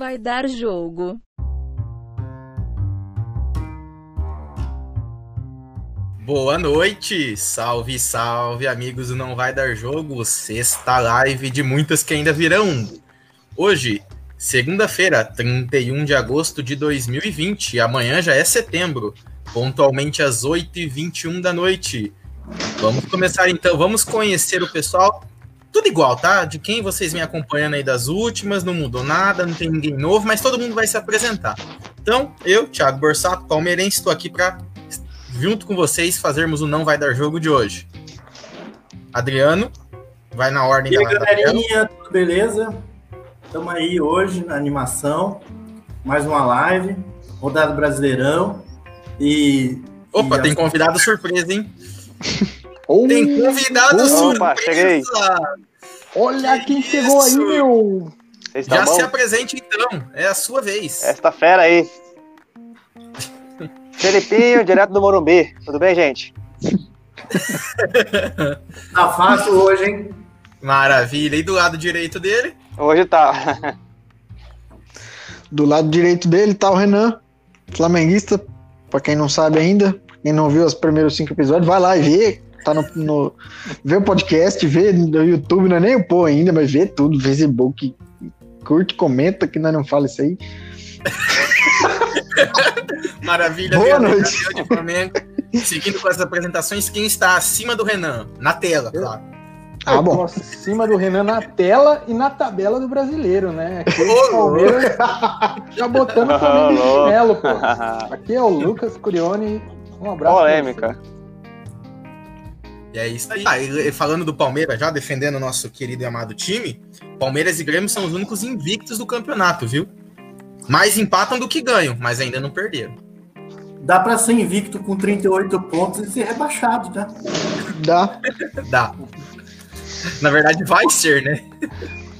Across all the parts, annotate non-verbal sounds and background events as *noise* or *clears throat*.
vai dar jogo. Boa noite, salve, salve, amigos do Não Vai Dar Jogo, sexta live de muitas que ainda virão. Hoje, segunda-feira, 31 de agosto de 2020, e amanhã já é setembro, pontualmente às 8h21 da noite. Vamos começar então, vamos conhecer o pessoal. Tudo igual, tá? De quem vocês me acompanhando aí das últimas, não mudou nada, não tem ninguém novo, mas todo mundo vai se apresentar. Então, eu, Thiago Borsato, palmeirense, estou aqui para junto com vocês, fazermos o Não Vai Dar Jogo de hoje. Adriano, vai na ordem E aí, da galerinha, tudo beleza? Estamos aí hoje na animação, mais uma live, rodada Brasileirão e... Opa, e tem as- convidado surpresa, hein? *laughs* Oh, Tem convidado Opa, cheguei. surpresa! olha quem Que chegou aí, isso? meu! Já estão se bom? apresente então, é a sua vez. Esta fera aí. *laughs* Felipinho, direto do Morumbi. Tudo bem, gente? *laughs* Tá fácil hoje, hein? Maravilha. E do lado direito dele? Hoje tá. *laughs* Do lado direito dele tá o Renan, flamenguista, pra quem não sabe ainda, quem não viu os primeiros cinco episódios, vai lá e vê, tá no, no- vê o podcast, vê no YouTube, não é nem o pô ainda, mas vê tudo, Facebook, curte, comenta que nós não fala isso aí. *laughs* Maravilha. Boa noite. campeão de Flamengo. Seguindo com as apresentações, quem está acima do Renan? Na tela, claro. Ah, Eu bom. acima do Renan na tela e na tabela do brasileiro, né? Aqui Ô, o Palmeiras já botando o Flamengo de *laughs* chinelo, pô. *laughs* Aqui é o Lucas Curione. Um abraço. pra Polêmica. E é isso aí. Ah, e falando do Palmeiras, já defendendo o nosso querido e amado time, Palmeiras e Grêmio são os únicos invictos do campeonato, viu? Mais empatam do que ganham, mas ainda não perderam. Dá pra ser invicto com 38 pontos e ser rebaixado, tá? Dá. *laughs* Dá. Na verdade, vai ser, né?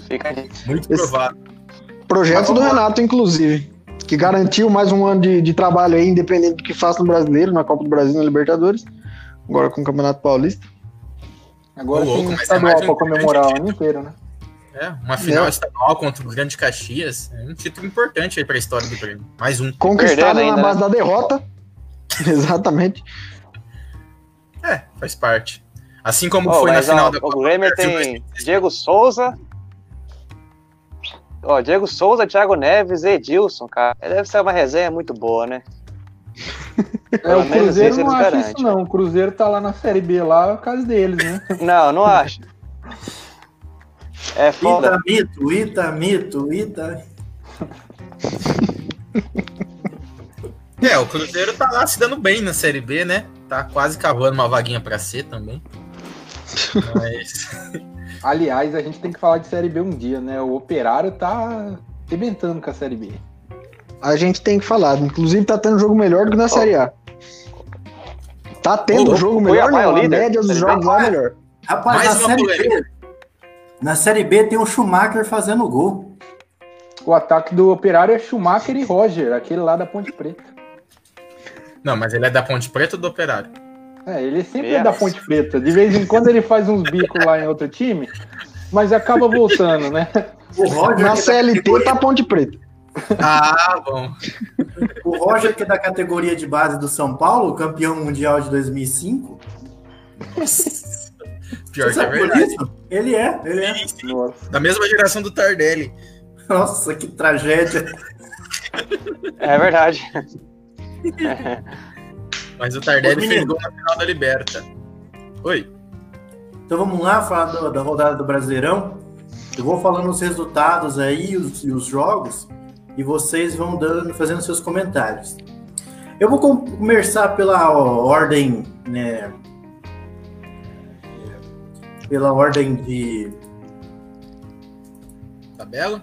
Fica aí. Muito Esse- provável. Projeto do Renato, inclusive, que garantiu mais um ano de, de trabalho aí, independente do que faça no Brasileiro, na Copa do Brasil, na Libertadores, agora com o Campeonato Paulista. Agora Ô, louco, tem é estadual mais um pra comemorar o ano inteiro, né? É, uma final É. estadual contra o Grande Caxias. É um título importante aí para a história do Grêmio. Mais um. Conquistado Perdendo na ainda, base da derrota. *laughs* Exatamente. É, faz parte. Assim como Ô, foi na final ó, da o Copa Grêmio do Brasil tem Diego Souza. Ó, Diego Souza, Thiago Neves e Edilson, cara. Deve ser uma resenha muito boa, né? *laughs* É, o Cruzeiro isso não acha garantem. isso, não. O Cruzeiro tá lá na Série B, lá, é o caso deles, né? *laughs* Não, não acho. É foda. Itamito, Itamito, Ita... É, o Cruzeiro tá lá se dando bem na Série B, né? Tá quase cavando uma vaguinha pra C também. Mas. *laughs* Aliás, a gente tem que falar de Série B um dia, né? O Operário tá arrebentando com a Série B. A gente tem que falar. Inclusive, tá tendo jogo melhor do que na Série A. Tá tendo Ô, jogo melhor, não. A líder. média dos Série jogos lá é melhor. Rapaz, Mais na uma Série. B... Na Série B tem o Schumacher fazendo gol. O ataque do Operário é Schumacher e Roger, aquele lá da Ponte Preta. Não, mas ele é da Ponte Preta ou do Operário? É, ele sempre é da Ponte Preta. De vez em quando ele faz uns bicos lá em outro time, mas acaba voltando, né? O Roger, Na CLT categoria- tá Ponte Preta. Ah, bom. o Roger, que é da categoria de base do São Paulo, campeão mundial de 2005. Pior Você que é verdade. isso? Ele é, ele é. Sim, sim. Nossa. Da mesma geração do Tardelli. Nossa, que tragédia. É verdade. Mas o Tardelli fez gol na final da Liberta. Oi. Então vamos lá falar do- da rodada do Brasileirão. Eu vou falando os resultados aí os, e os jogos e vocês vão dando, fazendo seus comentários. Eu vou com- começar pela ordem, né? Pela ordem de Tabela?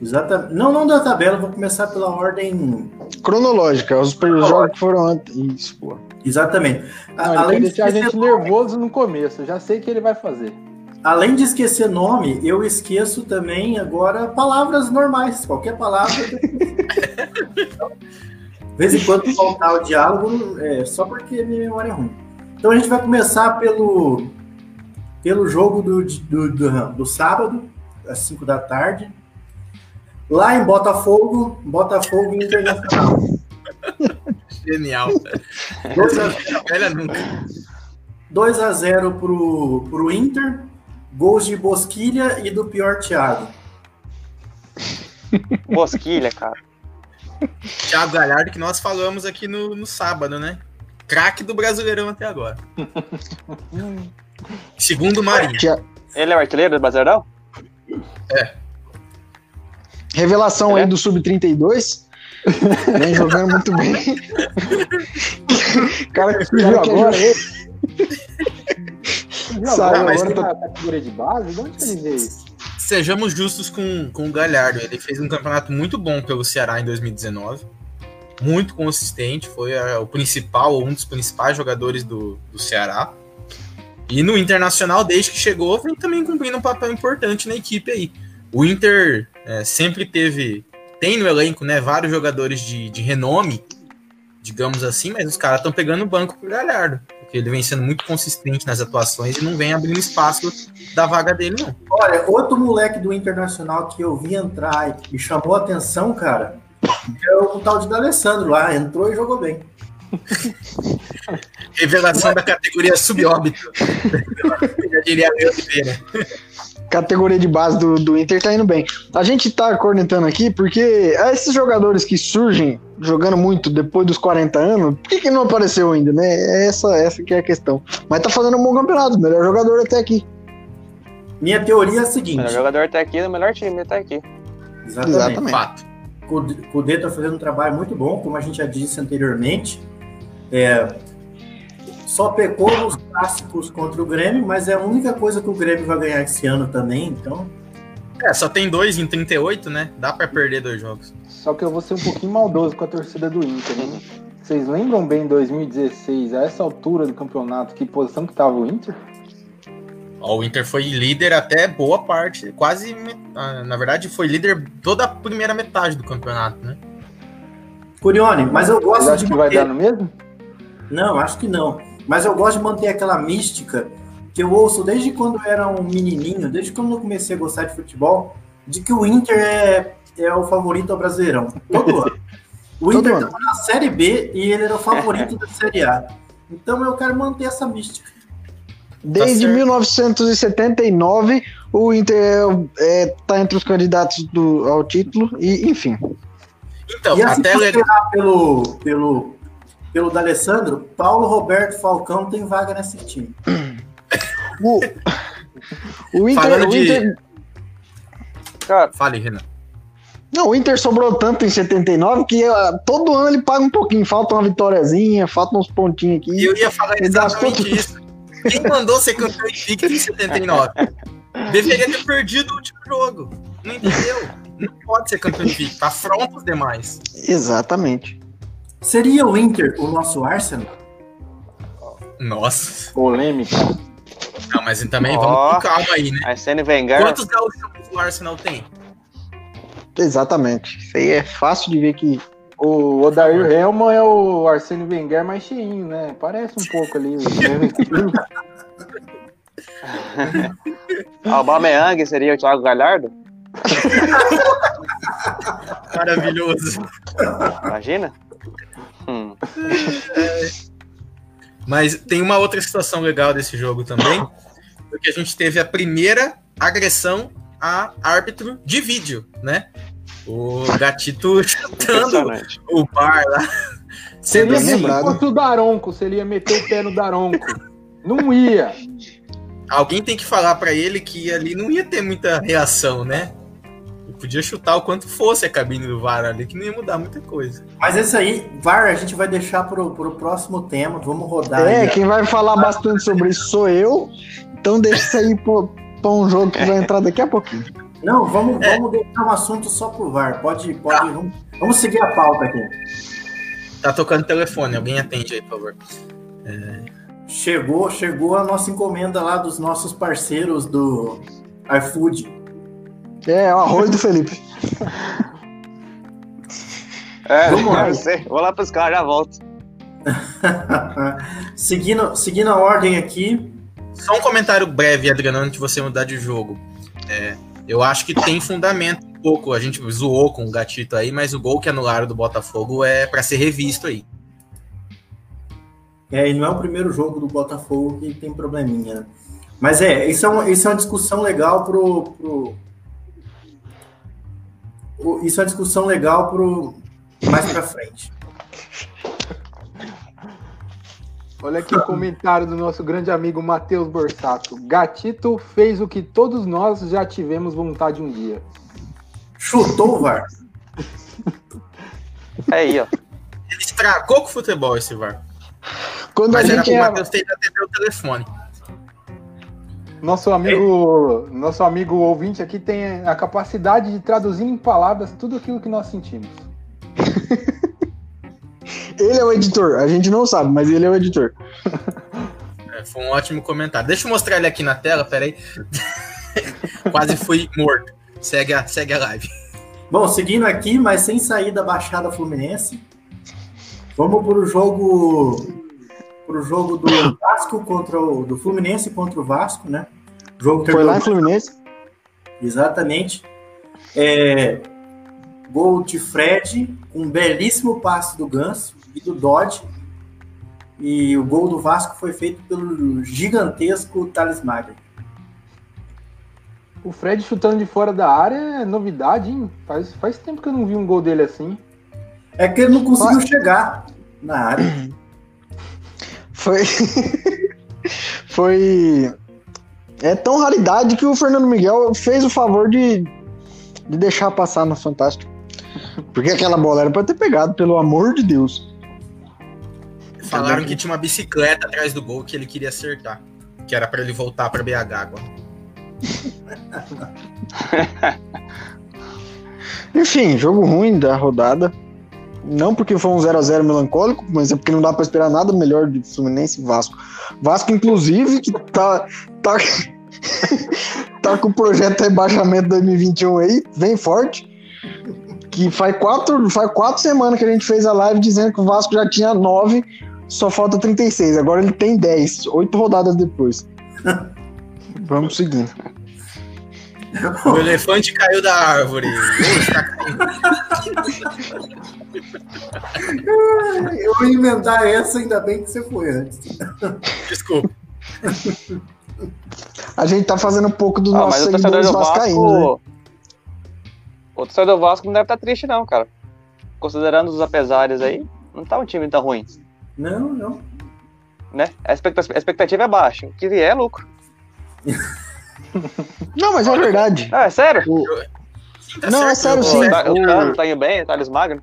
exatamente. Não, não da tabela. eu Vou começar pela ordem Cronológica. Os primeiros jogos que foram antes. Isso, pô. exatamente. A- Não, ele além de deixar a gente nervoso no começo. Eu já sei o que ele vai fazer. Além de esquecer nome, eu esqueço também agora palavras normais. Qualquer palavra. De vez em quando faltar o diálogo, é só porque minha memória é ruim. Então a gente vai começar pelo, pelo jogo do, do, do, do sábado, às 5 da tarde. Lá em Botafogo, Botafogo e Internacional. *laughs* Genial. 2 a, Velha nunca. 2 a 0 pro, pro Inter. Gols de Bosquilha e do pior Thiago. *laughs* Bosquilha, cara. Thiago Galhardo, que nós falamos aqui no, no sábado, né? Craque do Brasileirão até agora. *laughs* Segundo o Marinho. Ele é o artilheiro do Brasileirão? Revelação É? aí do Sub-32. *laughs* Vem jogando muito bem. cara cara que agora agora mas na categoria de base? De onde ele veio? Sejamos justos com, com o Galhardo. Ele fez um campeonato muito bom pelo Ceará em 2019. Muito consistente. Foi o principal, ou um dos principais jogadores do, do Ceará. E no Internacional, desde que chegou, vem também cumprindo um papel importante na equipe aí. O Inter é, sempre teve. Tem no elenco, né? Vários jogadores de, de renome, digamos assim, mas os caras estão pegando o banco pro Galhardo. Porque ele vem sendo muito consistente nas atuações e não vem abrindo espaço da vaga dele, não. Olha, outro moleque do Internacional que eu vi entrar e me chamou a atenção, cara, é o tal de D'Alessandro lá. Entrou e jogou bem. *laughs* Revelação da categoria subóbito. Já diria Oliveira. categoria de base do, do Inter tá indo bem. A gente tá cornetando aqui porque esses jogadores que surgem jogando muito depois dos 40 anos, por que, que não apareceu ainda, né? É Essa, essa que é a questão. Mas tá fazendo um bom campeonato, melhor jogador até aqui. Minha teoria é a O seguinte. melhor jogador até aqui, o melhor time até aqui. Exatamente. Exatamente. Fato. O Cudê tá fazendo um trabalho muito bom, como a gente já disse anteriormente. É, só pecou nos clássicos contra o Grêmio, mas é a única coisa que o Grêmio vai ganhar esse ano também. Então, É, só tem dois em 38, né? Dá pra perder dois jogos. Só que eu vou ser um pouquinho maldoso com a torcida do Inter. Né? Vocês lembram bem em 2016, a essa altura do campeonato, que posição que tava o Inter? Ó, o Inter foi líder até boa parte, quase. ah, Na verdade, foi líder toda a primeira metade do campeonato, né? Curione, mas eu gosto acham de que vai manter... dar no mesmo? Não, acho que não. Mas eu gosto de manter aquela mística que eu ouço desde quando eu era um menininho, desde quando eu comecei a gostar de futebol, de que o Inter é, é o favorito ao Brasileirão. Todo ano. O Todo Inter estava na Série B e ele era o favorito da Série A. Então eu quero manter essa mística. Desde certo. 1979, o Inter é, é, tá entre os candidatos do, ao título, e enfim. Então, e assim até esperar pelo, pelo, pelo D'Alessandro, Paulo Roberto Falcão tem vaga nesse time. O, o Inter. Falando o de- Inter Cara, Fale, Renan. Não, o Inter sobrou tanto em 79 que ah, todo ano ele paga um pouquinho. Falta uma vitóriazinha, falta uns pontinhos aqui. E eu ia falar exatamente tudo. isso. Quem mandou ser campeão invicto em 79? Deveria ter perdido o último jogo. Não entendeu? Não pode ser campeão invicto. Afronta os demais. Exatamente. Seria o Inter o nosso Arsenal? Nossa. Polêmica. Não, mas também Ó. vamos com calma aí, né? Arsene Wenger. Quantos gaúchos o Arsenal tem? Exatamente. Isso aí é fácil de ver que. O Odair Helman é o Arsene Wenger mais cheinho, né? Parece um pouco ali. *laughs* o mesmo estilo. Aubameyang seria o Thiago Galhardo? *laughs* Maravilhoso. Imagina? Hum. *laughs* Mas tem uma outra situação legal desse jogo também, porque a gente teve a primeira agressão a árbitro de vídeo, né? O gatito *laughs* chutando o bar lá. Sendo se assim, fosse o Daronco, se ele ia meter o pé no Daronco. Não ia. alguém tem que falar pra ele que ali não ia ter muita reação, né? Podia chutar o quanto fosse a cabine do VAR ali, que não ia mudar muita coisa. Mas esse aí, VAR, a gente vai deixar pro, pro próximo tema. Vamos rodar. É, aí. quem vai falar bastante sobre isso sou eu. Então deixa isso aí pra, pra um jogo que vai entrar daqui a pouquinho. Não, vamos, É. vamos deixar um assunto só pro VAR. Pode, pode. Vamos, vamos seguir a pauta aqui. Tá tocando telefone, alguém atende aí, por favor. Chegou, chegou a nossa encomenda lá dos nossos parceiros do iFood. É, o arroz do Felipe. É, Vamos lá. Vou lá buscar, já volto. *laughs* seguindo, seguindo a ordem aqui, Só um comentário breve, Adriano, antes de você mudar de jogo. É, eu acho que tem fundamento pouco, a gente zoou com o gatito aí, mas o gol que anularam do Botafogo é pra ser revisto aí. É, e não é o primeiro jogo do Botafogo que tem probleminha. né? Mas é, isso é uma, isso é uma discussão legal pro, pro- o- Isso é uma discussão legal pro mais pra frente. Olha aqui o comentário do nosso grande amigo Matheus Borsato. Gatito fez o que todos nós já tivemos vontade um dia. Chutou o VAR. É aí, ó. Ele estragou com o futebol esse VAR. Quando Mas a era gente pro é, Matheus ter atender o telefone. Nosso amigo, nosso amigo ouvinte aqui tem a capacidade de traduzir em palavras tudo aquilo que nós sentimos. *laughs* ele é o editor. A gente não sabe, mas ele é o editor. É, foi um ótimo comentário. Deixa eu mostrar ele aqui na tela, peraí. *laughs* Quase fui morto. Segue a, segue a live. Bom, seguindo aqui, mas sem sair da Baixada Fluminense, vamos para o jogo pro jogo do Vasco contra o do Fluminense contra o Vasco, né? O jogo Foi lá em Fluminense. Exatamente. É, gol de Fred, um belíssimo passe do Ganso e do Dodge. E o gol do Vasco foi feito pelo gigantesco Thales Magno. O Fred chutando de fora da área é novidade, hein? Faz, faz tempo que eu não vi um gol dele assim. É que ele não conseguiu chegar na área. *clears throat* Foi. *laughs* Foi. É tão raridade que o Fernando Miguel fez o favor de, de deixar passar no Fantástico. Porque aquela bola era pra ter pegado, pelo amor de Deus. Falaram que tinha uma bicicleta atrás do gol que ele queria acertar. Que era pra ele voltar pra BH agora. *laughs* Enfim, jogo ruim da rodada. Não porque foi um 0x0 melancólico, mas é porque não dá pra esperar nada melhor de Fluminense e Vasco. Vasco, inclusive, que tá, tá, *laughs* tá com o projeto de rebaixamento 2021 aí, bem forte. Que faz quatro, faz quatro semanas que a gente fez a live dizendo que o Vasco já tinha nove, só falta 36. Agora ele tem 10, oito rodadas depois. *laughs* Vamos seguindo. O elefante caiu da árvore. Caindo. *laughs* Eu ia inventar essa, ainda bem que você foi antes. Desculpa. A gente tá fazendo um pouco dos Ah, nossos seguidores do vascaínos, né? Vasco. O torcedor do Vasco não deve estar triste, não, cara. Considerando os apesares aí, não tá um time tão ruim, Não, não. né? A expecta- a expectativa é baixa. O que vier é lucro. *laughs* Não, mas é verdade. Ah, é sério? Sim, tá Não, é certo. sério, Eu- sim. Tá- o- O Cano tá indo bem, o Thales Magno.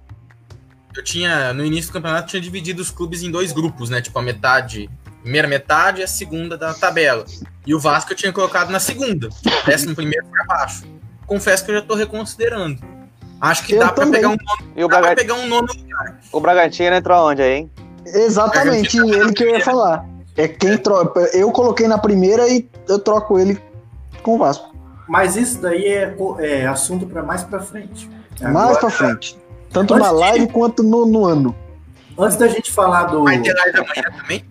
Eu tinha, no início do campeonato, tinha dividido os clubes em dois grupos, né? Tipo, a metade, primeira metade e a segunda da tabela. E o Vasco eu tinha colocado na segunda, décimo primeiro pra baixo. Confesso que eu já tô reconsiderando. Acho que Eu dá pra, pegar um, nono- E o, dá pra Braga... pegar um nono. o Bragantino entrou onde aí, hein? Exatamente, ele que eu ia falar. É quem troca. Eu coloquei na primeira e eu troco ele com o Vasco. Mas isso daí é, é assunto para mais para frente. Mais Agora, pra frente. Tanto na de- live quanto no, no ano. Antes da gente falar do. Vai ter live amanhã também.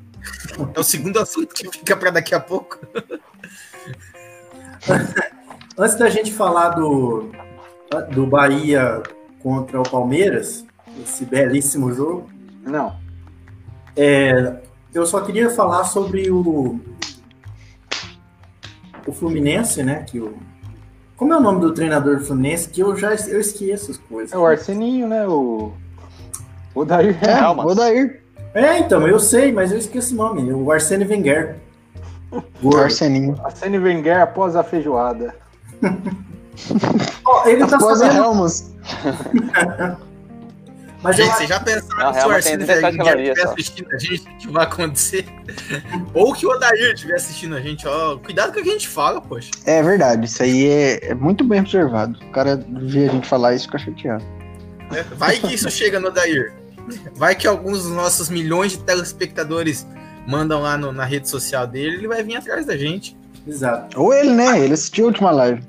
É o segundo assunto que fica pra daqui a pouco. *laughs* Antes da gente falar do, do Bahia contra o Palmeiras, esse belíssimo jogo, Não. Eu só queria falar sobre o o Fluminense, né? Que o, como é o nome do treinador do Fluminense? Que eu já eu esqueço as coisas. É o Arseninho, né? O. O Dair. É, Calma. o Dair. É, então, eu sei, mas eu esqueço o nome. O Arsene Wenger. O. *laughs* Arseninho. Arsene Wenger após a feijoada. *laughs* Ó, ele tá Após a sabendo, Helmas. *laughs* mas eu Gente, vocês já pensaram se o realmente Arsene tem 17 Wenger calorias estiver assistindo a gente, o que vai acontecer? Ou que o Odair estiver assistindo a gente, ó. Cuidado com o que a gente fala, poxa. É verdade, isso aí é, é muito bem observado. O cara vê a gente falar isso e fica chateado. né? Vai que isso chega no Odair. Vai que alguns dos nossos milhões de telespectadores mandam lá no- na rede social dele, ele vai vir atrás da gente. Exato. Ou ele, né? Ele assistiu a última live.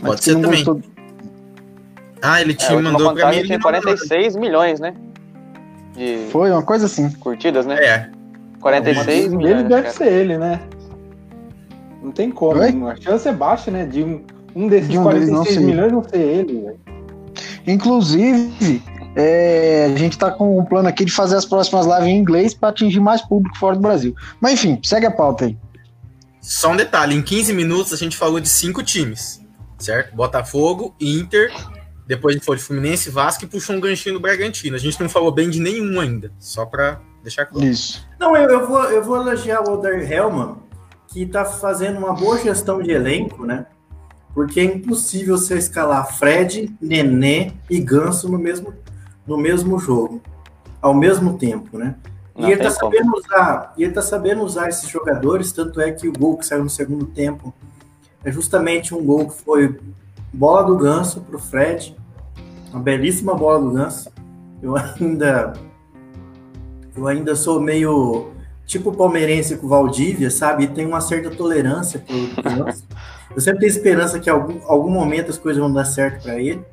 Mas Pode que ser também. gostou- Ah, ele É, te última mandou pra mim. ele tinha não mandou. 46 milhões, né? De Foi uma coisa assim. curtidas, né? É, 46 Um milhões. dele deve cara. ser ele, né? Não tem como. Oi? A chance é baixa, né? De um, Um desses De um deles, 46 não sei. milhões não ser ele, velho. Inclusive, é, a gente tá com um plano aqui de fazer as próximas lives em inglês para atingir mais público fora do Brasil. Mas enfim, segue a pauta aí. Só um detalhe, em 15 minutos a gente falou de cinco times, certo? Botafogo, Inter, depois a gente falou de Fluminense, Vasco e puxou um ganchinho do Bragantino. A gente não falou bem de nenhum ainda, só pra deixar claro. Isso. Não, eu, eu vou, eu vou elogiar o Oder Hellman, que está fazendo uma boa gestão de elenco, né? Porque é impossível você escalar Fred, Nenê e Ganso no mesmo, no mesmo jogo, ao mesmo tempo, né? E ele tá como. sabendo usar, e ele tá sabendo usar esses jogadores, tanto é que o gol que saiu no segundo tempo é justamente um gol que foi bola do Ganso pro Fred, uma belíssima bola do Ganso. Eu ainda eu ainda sou meio tipo palmeirense com o Valdívia, sabe? E tenho uma certa tolerância pro Ganso. Eu sempre tenho esperança que algum, algum momento as coisas vão dar certo para ele.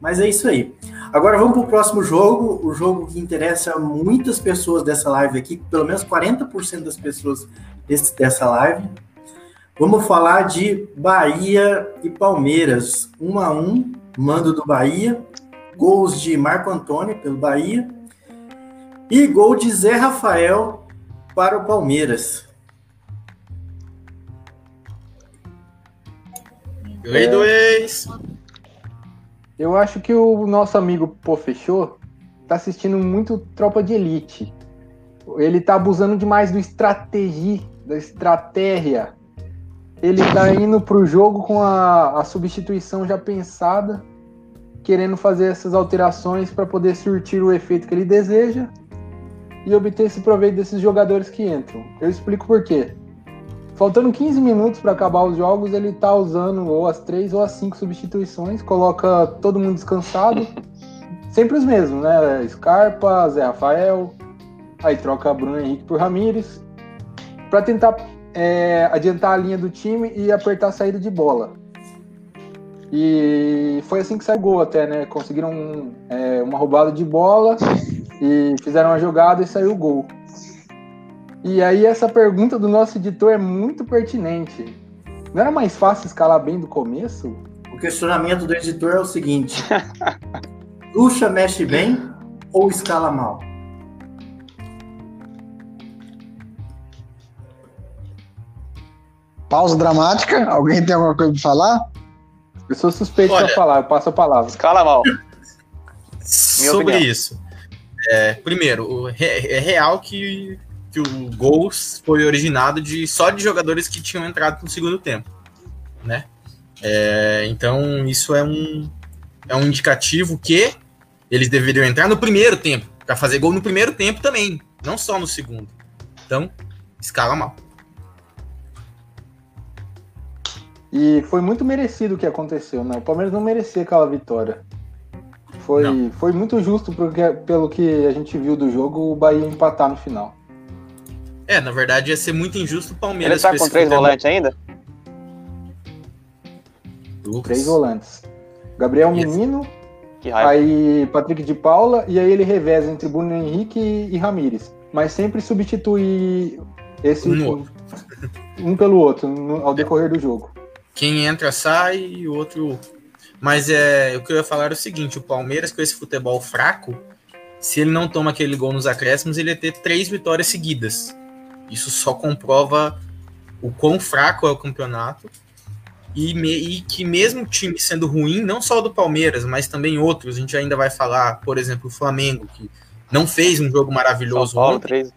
Mas é isso aí. Agora vamos para o próximo jogo, o jogo que interessa muitas pessoas dessa live aqui, pelo menos 40% das pessoas desse, dessa live. Vamos falar de Bahia e Palmeiras. Um a um, mando do Bahia. Gols de Marco Antônio pelo Bahia. E gol de Zé Rafael para o Palmeiras. Lei do ex. Eu acho que o nosso amigo Pô Fechou tá assistindo muito Tropa de Elite. Ele tá abusando demais do estrategi, da estratégia. Ele tá indo pro jogo com a, a substituição já pensada, querendo fazer essas alterações para poder surtir o efeito que ele deseja e obter esse proveito desses jogadores que entram. Eu explico por quê. Faltando 15 minutos para acabar os jogos, ele tá usando ou as três ou as cinco substituições, coloca todo mundo descansado, sempre os mesmos, né? Scarpa, Zé Rafael, aí troca Bruno Henrique por Ramires, para tentar é, adiantar a linha do time e apertar a saída de bola. E foi assim que saiu o gol até, né? Conseguiram é, uma roubada de bola e fizeram uma jogada e saiu o gol. E aí essa pergunta do nosso editor é muito pertinente. Não era mais fácil escalar bem do começo? O questionamento do editor é o seguinte: *laughs* Lucha mexe bem ou escala mal? Pausa dramática. Alguém tem alguma coisa pra falar? Eu sou suspeito Olha- pra falar, eu passo a palavra. Escala mal. Sobre opinião. isso. É, primeiro, é real que, que o Gols foi originado de só de jogadores que tinham entrado no segundo tempo, né? É, então isso é um é um indicativo que eles deveriam entrar no primeiro tempo para fazer gol no primeiro tempo também, não só no segundo. Então escala mal. E foi muito merecido o que aconteceu, né? O Palmeiras não merecia aquela vitória. Foi, Não. foi muito justo porque, pelo que a gente viu do jogo, o Bahia empatar no final. É, na verdade ia ser muito injusto o Ele Palmeiras tá com três volantes ainda? Lucas. Três volantes. Gabriel Isso. Menino, aí Patrick de Paula, e aí ele reveza entre Bruno Henrique e, e Ramires. Mas sempre substitui esse Um um, *laughs* um pelo outro no- ao decorrer do jogo. Quem entra sai e o outro. Mas é, o que eu ia falar é o seguinte: o Palmeiras, com esse futebol fraco, se ele não toma aquele gol nos acréscimos, ele ia ter três vitórias seguidas. Isso só comprova o quão fraco é o campeonato. E, me- e que mesmo o time sendo ruim, não só o do Palmeiras, mas também outros, a gente ainda vai falar, por exemplo, o Flamengo, que não fez um jogo São maravilhoso Paulo, ontem.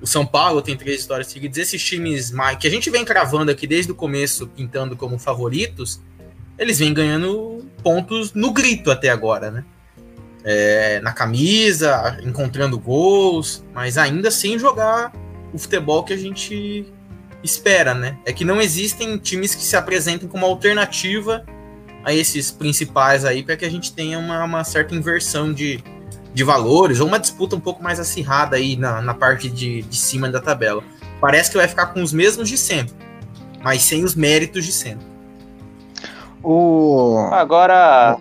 O São Paulo tem três vitórias seguidas. Esses times que a gente vem cravando aqui desde o começo, pintando como favoritos, eles vêm ganhando pontos no grito até agora, né? É, na camisa, encontrando gols, mas ainda sem jogar o futebol que a gente espera, né? É que não existem times que se apresentem como alternativa a esses principais aí, para que a gente tenha uma, uma certa inversão de, de valores, ou uma disputa um pouco mais acirrada aí na, na parte de, de cima da tabela. Parece que vai ficar com os mesmos de sempre, mas sem os méritos de sempre. O... Agora.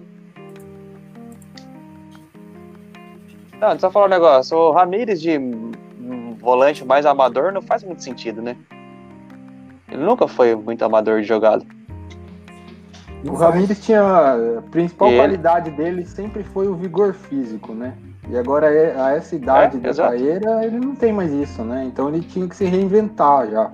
Não, só falar um negócio. O Ramires de volante mais amador não faz muito sentido, né? Ele nunca foi muito amador de jogada. O Ramires tinha. A principal Ele- qualidade dele sempre foi o vigor físico, né? E agora, é- a essa idade É, da exato. carreira, ele não tem mais isso, né? Então ele tinha que se reinventar já.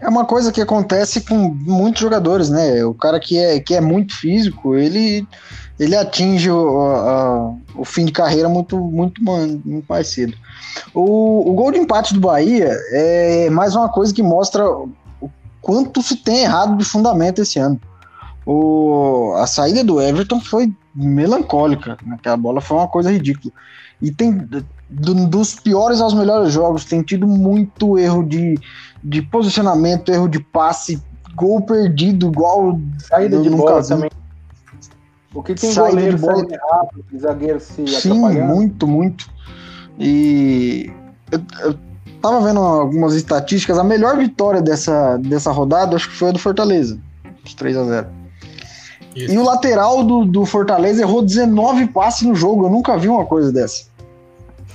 É uma coisa que acontece com muitos jogadores, né? O cara que é, que é muito físico, ele, ele atinge o, a- o fim de carreira muito, muito, muito mais cedo. O, o gol de empate do Bahia é mais uma coisa que mostra quanto se tem errado de fundamento esse ano. O, a saída do Everton foi melancólica. Aquela bola foi uma coisa ridícula. E tem do- dos piores aos melhores jogos, tem tido muito erro de, de posicionamento, erro de passe, gol perdido, igual Saída de bola vi. também. O que tem Saída goleiro de bola. saindo errado, zagueiro se Sim, muito, muito. E eu, eu tava vendo algumas estatísticas. A melhor vitória dessa, dessa rodada acho que foi a do Fortaleza, os 3 a 0 Isso. E o lateral do, do Fortaleza errou 19 passes no jogo. Eu nunca vi uma coisa dessa.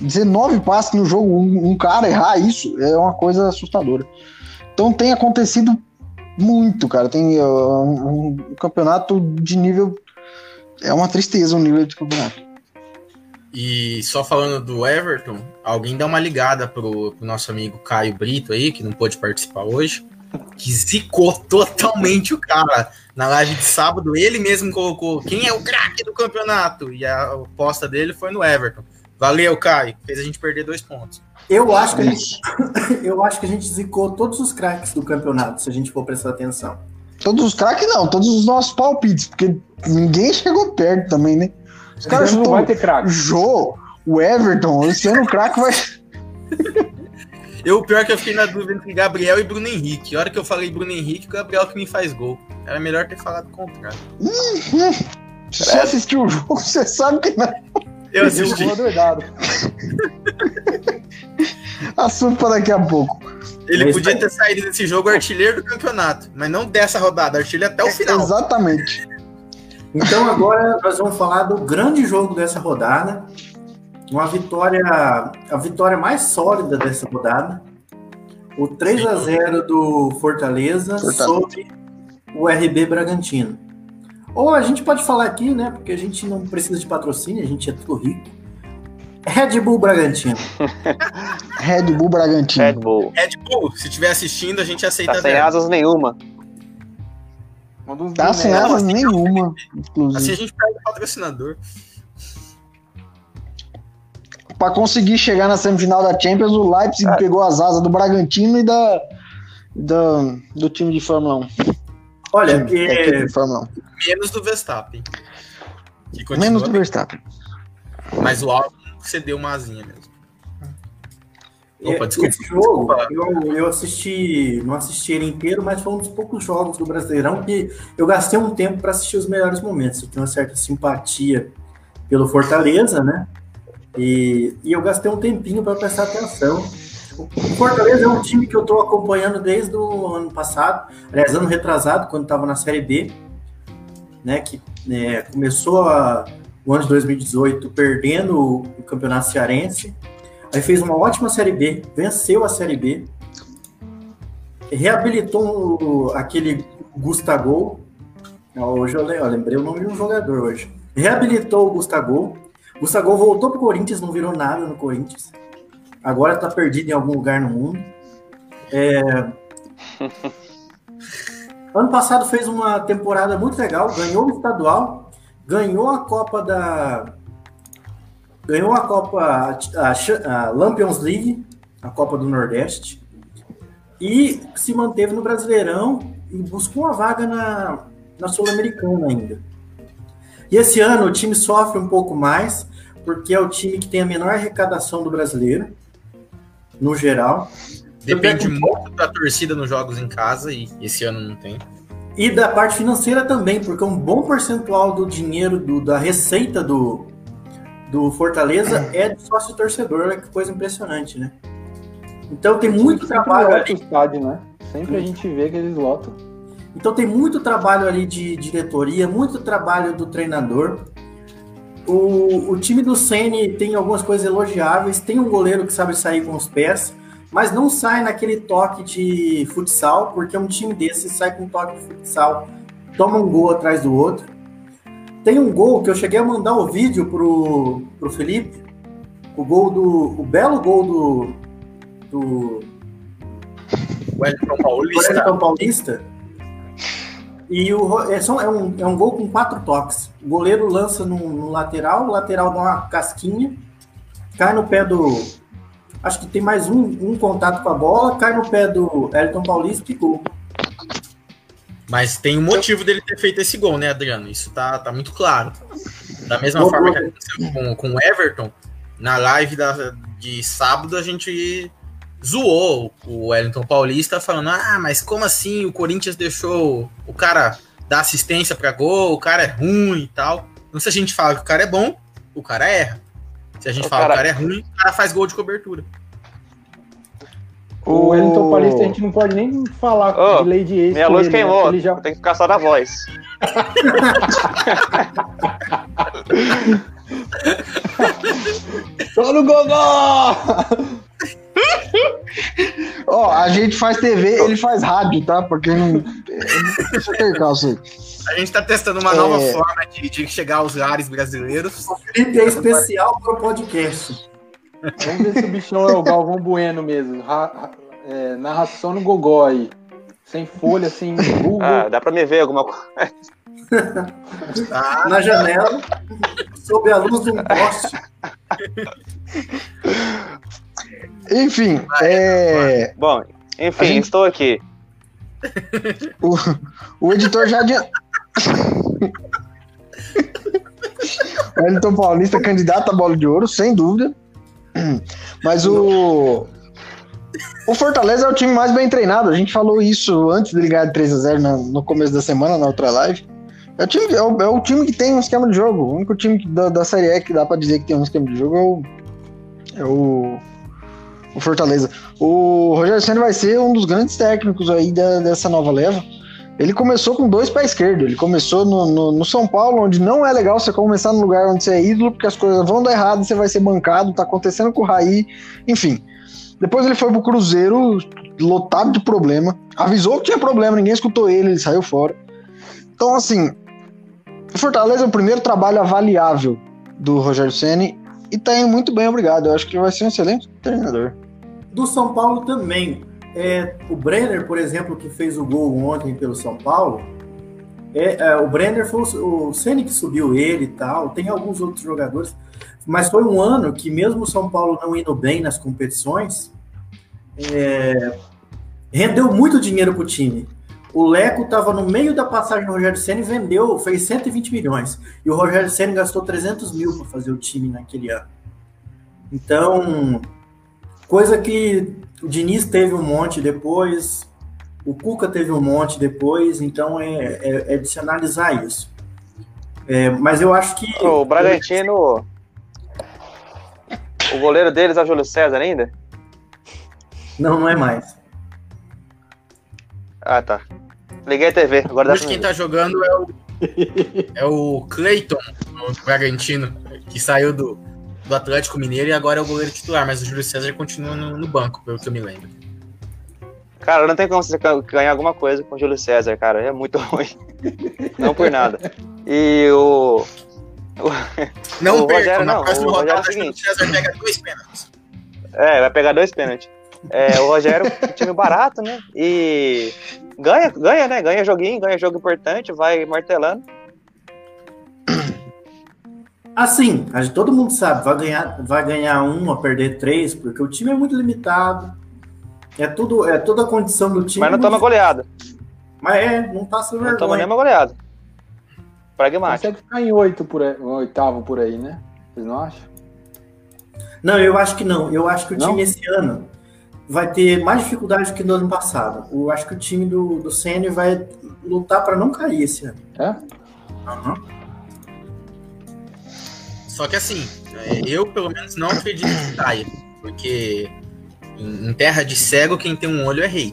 19 passes no jogo. Um, um cara errar isso é uma coisa assustadora. Então tem acontecido muito, cara. Tem uh, um, um campeonato de nível. É uma tristeza o nível de campeonato. E só falando do Everton, alguém dá uma ligada pro, pro nosso amigo Caio Brito aí, que não pôde participar hoje, que zicou totalmente o cara. Na live de sábado, ele mesmo colocou quem é o craque do campeonato, e a aposta dele foi no Everton. Valeu, Caio. Fez a gente perder dois pontos. Eu acho que a gente, *laughs* eu acho que a gente zicou todos os craques do campeonato, se a gente for prestar atenção. Todos os craques não, todos os nossos palpites, porque ninguém chegou perto também, né? Os caras não vai ter craque. o Jô, o Everton, esse ano o craque vai. Eu, o pior é que eu fiquei na dúvida entre Gabriel e Bruno Henrique. A hora que eu falei Bruno Henrique, o Gabriel que me faz gol. Era melhor ter falado o contrário. Você assistiu o jogo, você sabe que não. Eu assisti. Doidado. *laughs* Assunto para daqui a pouco. Ele É isso podia aí. ter saído desse jogo artilheiro do campeonato, mas não dessa rodada, artilheiro até o final. Exatamente. Então agora nós vamos falar do grande jogo dessa rodada. Uma vitória, a vitória mais sólida dessa rodada. O 3 a 0 do Fortaleza, Fortaleza. sobre o RB Bragantino. Ou a gente pode falar aqui, né? Porque a gente não precisa de patrocínio, a gente é tudo rico. Red Bull Bragantino. Red Bull Bragantino. Red Bull. Red Bull, se estiver assistindo, a gente aceita Tá sem asas nenhuma. Um dos Tá sem asas nenhuma, Assim a inclusive. gente perde o patrocinador. Pra conseguir chegar na semifinal da Champions, o Leipzig É. pegou as asas do Bragantino e da, da- do time de Fórmula 1. Olha, Time, é, equipe de Fórmula 1. Menos do Verstappen. Menos do Verstappen. Mas o Albon cedeu uma asinha mesmo. Opa, É, desculpa. Esse jogo, eu, eu assisti, não assisti ele inteiro, mas foi um dos poucos jogos do Brasileirão que eu gastei um tempo para assistir os melhores momentos. Eu tenho uma certa simpatia pelo Fortaleza, né? E, e eu gastei um tempinho para prestar atenção. O Fortaleza é um time que eu estou acompanhando desde o ano passado, aliás, ano retrasado, quando estava na Série B, né? Que né, começou a- o ano de 2018 perdendo o, o Campeonato Cearense. Aí fez uma ótima Série B, venceu a Série B, reabilitou aquele Gustavo. Hoje eu, le- eu lembrei o nome de um jogador hoje. Reabilitou o Gustavo. Gustavo voltou pro Corinthians, não virou nada no Corinthians. Agora tá perdido em algum lugar no mundo. É, *laughs* Ano passado fez uma temporada muito legal, ganhou o estadual, ganhou a Copa da. Ganhou a Copa, a, a Lampions League, a Copa do Nordeste, e se manteve no Brasileirão e buscou uma vaga na, na Sul-Americana ainda. E esse ano o time sofre um pouco mais, porque é o time que tem a menor arrecadação do brasileiro, no geral. Depende muito da torcida nos jogos em casa e esse ano não tem. E da parte financeira também, porque um bom percentual do dinheiro, do- da receita do, do Fortaleza é de sócio torcedor. Olha que coisa impressionante, né? Então tem muito Sempre trabalho lota ali. estádio, né? Sempre a gente vê que eles lotam. Então tem muito trabalho ali de diretoria, muito trabalho do treinador. O, o time do Ceni tem algumas coisas elogiáveis, tem um goleiro que sabe sair com os pés, mas não sai naquele toque de futsal, porque um time desse sai com toque de futsal toma um gol atrás do outro. Tem um gol que eu cheguei a mandar o vídeo pro, pro Felipe, o gol do. o belo gol do. do Wellington Paulista. Wellington Paulista. E o, é, só, é, um, é um gol com quatro toques. O goleiro lança no, no lateral, o lateral dá uma casquinha, cai no pé do. Acho que tem mais um, um contato com a bola, cai no pé do Elton Paulista e gol. Mas tem um motivo dele ter feito esse gol, né, Adriano? Isso tá, tá muito claro. Da mesma forma que aconteceu com, com o Everton, na live da, de sábado a gente zoou o Wellington Paulista falando: ah, mas como assim o Corinthians deixou o cara dar assistência pra gol, o cara é ruim e tal. Então, se a gente fala que o cara é bom, o cara erra. Se a gente O fala que o cara- cara é ruim, o cara faz gol de cobertura. O Wellington Paulista a gente não pode nem falar Ô, de lei de ex. Minha luz ele, né? queimou. Ele já... Tem que ficar só na voz. Tô no Gogó! Ó, a gente faz TV, ele faz rádio, tá? Porque não. Deixa eu percar isso aí. A gente tá testando uma É. nova forma de, de chegar aos lares brasileiros. O Felipe é especial para o podcast. Vamos ver se o bichão é o Galvão Bueno mesmo. Ra- é, narração no Gogó aí. Sem folha, sem Google. Ah, dá pra me ver alguma coisa. Tá? Na janela, sob a luz de um poste. Enfim, é, Bom, enfim, gente- estou aqui. o, o editor já adiantou. *laughs* Wellington Paulista, candidato à bola de ouro, sem dúvida. *clears throat* Mas o. O Fortaleza é o time mais bem treinado. A gente falou isso antes de ligar de 3 a 0 na- no começo da semana, na outra live. É o, time, é, o, é o time que tem um esquema de jogo. O único time da, da Série E que dá pra dizer que tem um esquema de jogo é o. É o, o Fortaleza. O Rogério Senna vai ser um dos grandes técnicos aí da- dessa nova leva. Ele começou com dois pés esquerdos. Ele começou no, no, no São Paulo, onde não é legal você começar no lugar onde você é ídolo, porque as coisas vão dar errado, você vai ser bancado, tá acontecendo com o Raí, enfim. Depois ele foi pro Cruzeiro, lotado de problema. Avisou que tinha problema, ninguém escutou ele, ele saiu fora. Então, assim, o Fortaleza é o primeiro trabalho avaliável do Rogério Ceni e tá indo muito bem, obrigado. Eu acho que vai ser um excelente treinador. Do São Paulo também. É, o Brenner, por exemplo, que fez o gol ontem pelo São Paulo, é, é, o Brenner foi o, o Ceni que subiu ele e tal. Tem alguns outros jogadores, mas foi um ano que mesmo o São Paulo não indo bem nas competições, é, rendeu muito dinheiro pro time. O Leco estava no meio da passagem do Rogério Ceni e vendeu, fez 120 milhões. E o Rogério Ceni gastou 300 mil para fazer o time naquele ano. Então, coisa que o Diniz teve um monte depois, o Cuca teve um monte depois, então é, é, é de se analisar isso. É, mas eu acho que. O Bragantino. O goleiro deles é o Júlio César ainda? Não, não é mais. Ah, tá. Liguei a TV, agora Hoje quem tá jogando é o, é o Cleiton, o Bragantino, que saiu do, do Atlético Mineiro e agora é o goleiro titular, mas o Júlio César continua no, no banco, pelo que eu me lembro. Cara, não tem como você gan- ganhar alguma coisa com o Júlio César, cara. É muito *laughs* ruim. Não por nada. E o. Não O percam, Rogério não, próxima o Rogério é o o Júlio seguinte. César pega dois pênaltis. É, vai pegar dois pênaltis. É, o Rogério, um time barato, né? E ganha, ganha, né? Ganha joguinho, ganha jogo importante, vai martelando. Assim, a gente- todo mundo sabe, vai ganhar, vai ganhar um, vai perder três, porque o time é muito limitado. É tudo, é toda a condição do time. Mas não toma goleada. Mas é, não passa Não toma vergonha. nenhuma goleada. Pragmático. Consegue ficar em oito por aí, oitavo por aí, né? Vocês não acham? Não, eu acho que não. Eu acho que o Não? time esse ano vai ter mais dificuldade do que no ano passado. Eu acho que o time do, do Senna vai lutar para não cair esse ano. É? Aham. Só que assim, é, eu pelo menos não acredito que caia, porque em, em terra de cego, quem tem um olho é rei.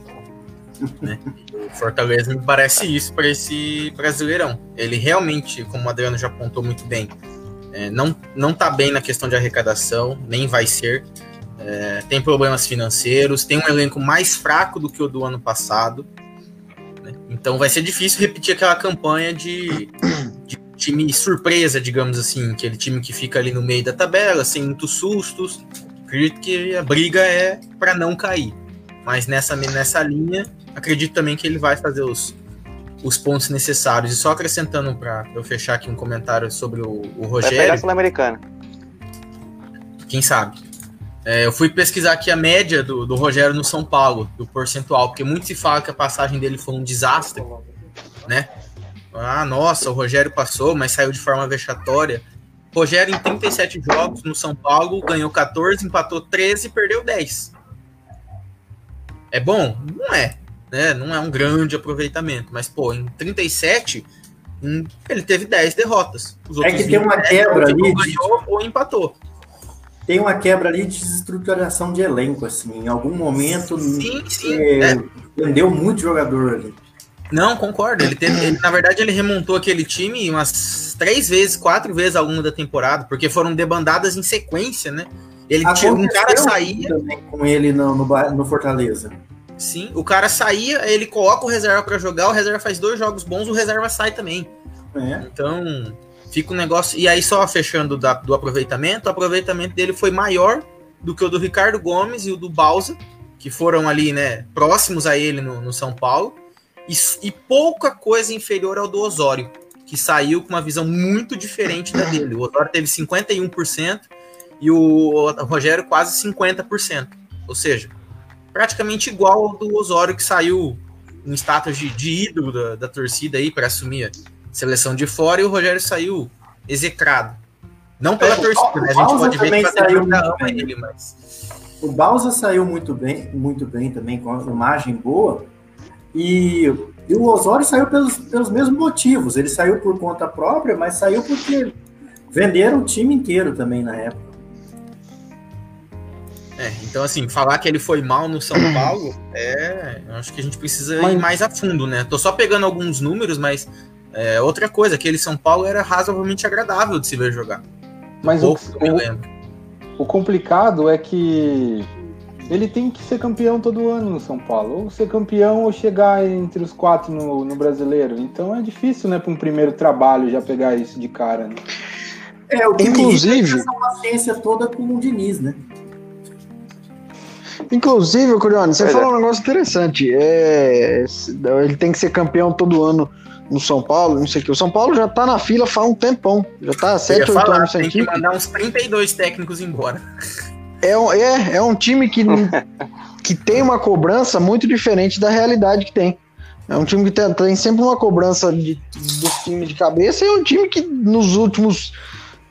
né? O *laughs* Fortaleza me parece isso para esse brasileirão. Ele realmente, como o Adriano já apontou muito bem, é, não, não tá bem na questão de arrecadação, nem vai ser. É, tem problemas financeiros, tem um elenco mais fraco do que o do ano passado. né? Então vai ser difícil repetir aquela campanha de time surpresa, digamos assim, aquele time que fica ali no meio da tabela, sem muitos sustos. Acredito que a briga é para não cair. Mas nessa, nessa linha, acredito também que ele vai fazer os, os pontos necessários. E só acrescentando para eu fechar aqui um comentário sobre o, o Vai pegar Rogério, Sul-Americana. quem sabe? É, eu fui pesquisar aqui a média do, do Rogério no São Paulo, do percentual, porque muito se fala que a passagem dele foi um desastre, né? Ah, nossa, o Rogério passou, mas saiu de forma vexatória. Rogério, em 37 jogos no São Paulo, ganhou 14, empatou 13 e perdeu 10. É bom? Não é. Né? Não é um grande aproveitamento. Mas, pô, em 37, hum, ele teve 10 derrotas. Os É que tem uma 27 quebra ou ali de- ganhou ou empatou. Tem uma quebra ali de desestruturação de elenco, assim. Em algum momento, Sim, sim. é, é. vendeu muito jogador ali. Não, concordo. Ele teve, ele, na verdade, ele remontou aquele time umas três vezes, quatro vezes ao longo da temporada, porque foram debandadas em sequência, né? Ele tinha um cara saía, com ele no, no, no Fortaleza. sim, o cara saía, aí ele coloca o reserva pra jogar, o reserva faz dois jogos bons, o reserva sai também. né? Então, fica um negócio. E aí, só fechando da- do aproveitamento, o aproveitamento dele foi maior do que o do Ricardo Gomes e o do Balsa, que foram ali, né, próximos a ele no, no São Paulo, e, e pouca coisa inferior ao do Osório, que saiu com uma visão muito diferente da dele. O Osório teve 51% e o Rogério quase 50%. Ou seja, praticamente igual ao do Osório, que saiu em status de, de ídolo da, da torcida aí para assumir a seleção de fora, e o Rogério saiu execrado. Não pela É, torcida, né? A gente pode ver que saiu muito ama ele, mas. O Balsa saiu muito bem, muito bem também, com uma imagem boa. E, e o Osório saiu pelos, pelos mesmos motivos. Ele saiu por conta própria, mas saiu porque venderam o time inteiro também na época. É, então, assim, falar que ele foi mal no São *clears throat* Paulo, é. Eu acho que a gente precisa ir Mas- mais a fundo, né? Tô só pegando alguns números, mas é, outra coisa, aquele São Paulo era razoavelmente agradável de se ver jogar. Mas o, Pouco que eu me o, lembro. o complicado é que ele tem que ser campeão todo ano no São Paulo. Ou ser campeão ou chegar entre os quatro no, no brasileiro. Então é difícil, né, para um primeiro trabalho já pegar isso de cara. Né? É, o que me Inclusive- é essa paciência toda com o Diniz, né? Inclusive, Curione, você Pois falou um negócio interessante. É, ele tem que ser campeão todo ano no São Paulo, não sei o que. O São Paulo já tá na fila faz um tempão. Já tá Eu 7, ia 8 falar, anos sem tem que mandar uns 32 técnicos embora. É, um- é, é um time que, *laughs* que tem uma cobrança muito diferente da realidade que tem. É um time que tem, tem sempre uma cobrança de, do time de cabeça e é um time que nos últimos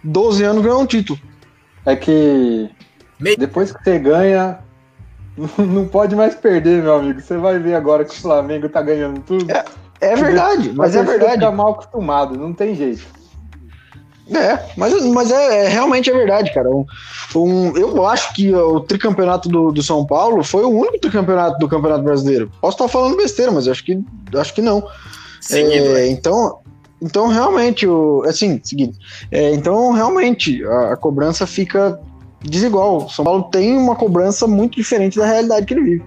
12 anos ganhou um título. É que depois que você ganha, *laughs* não pode mais perder, meu amigo. Você vai ver agora que o Flamengo tá ganhando tudo. É verdade, mas A é verdade. Fica mal acostumado, não tem jeito. É, mas, mas é, é- realmente é verdade, cara. Um, um- eu acho que o tricampeonato do, do São Paulo foi o único tricampeonato do Campeonato Brasileiro. Posso estar falando besteira, mas acho que, acho que não. Seguido, É, né? então, então, realmente, o, assim, seguinte, é, então, realmente, a, a cobrança fica desigual. O São Paulo tem uma cobrança muito diferente da realidade que ele vive.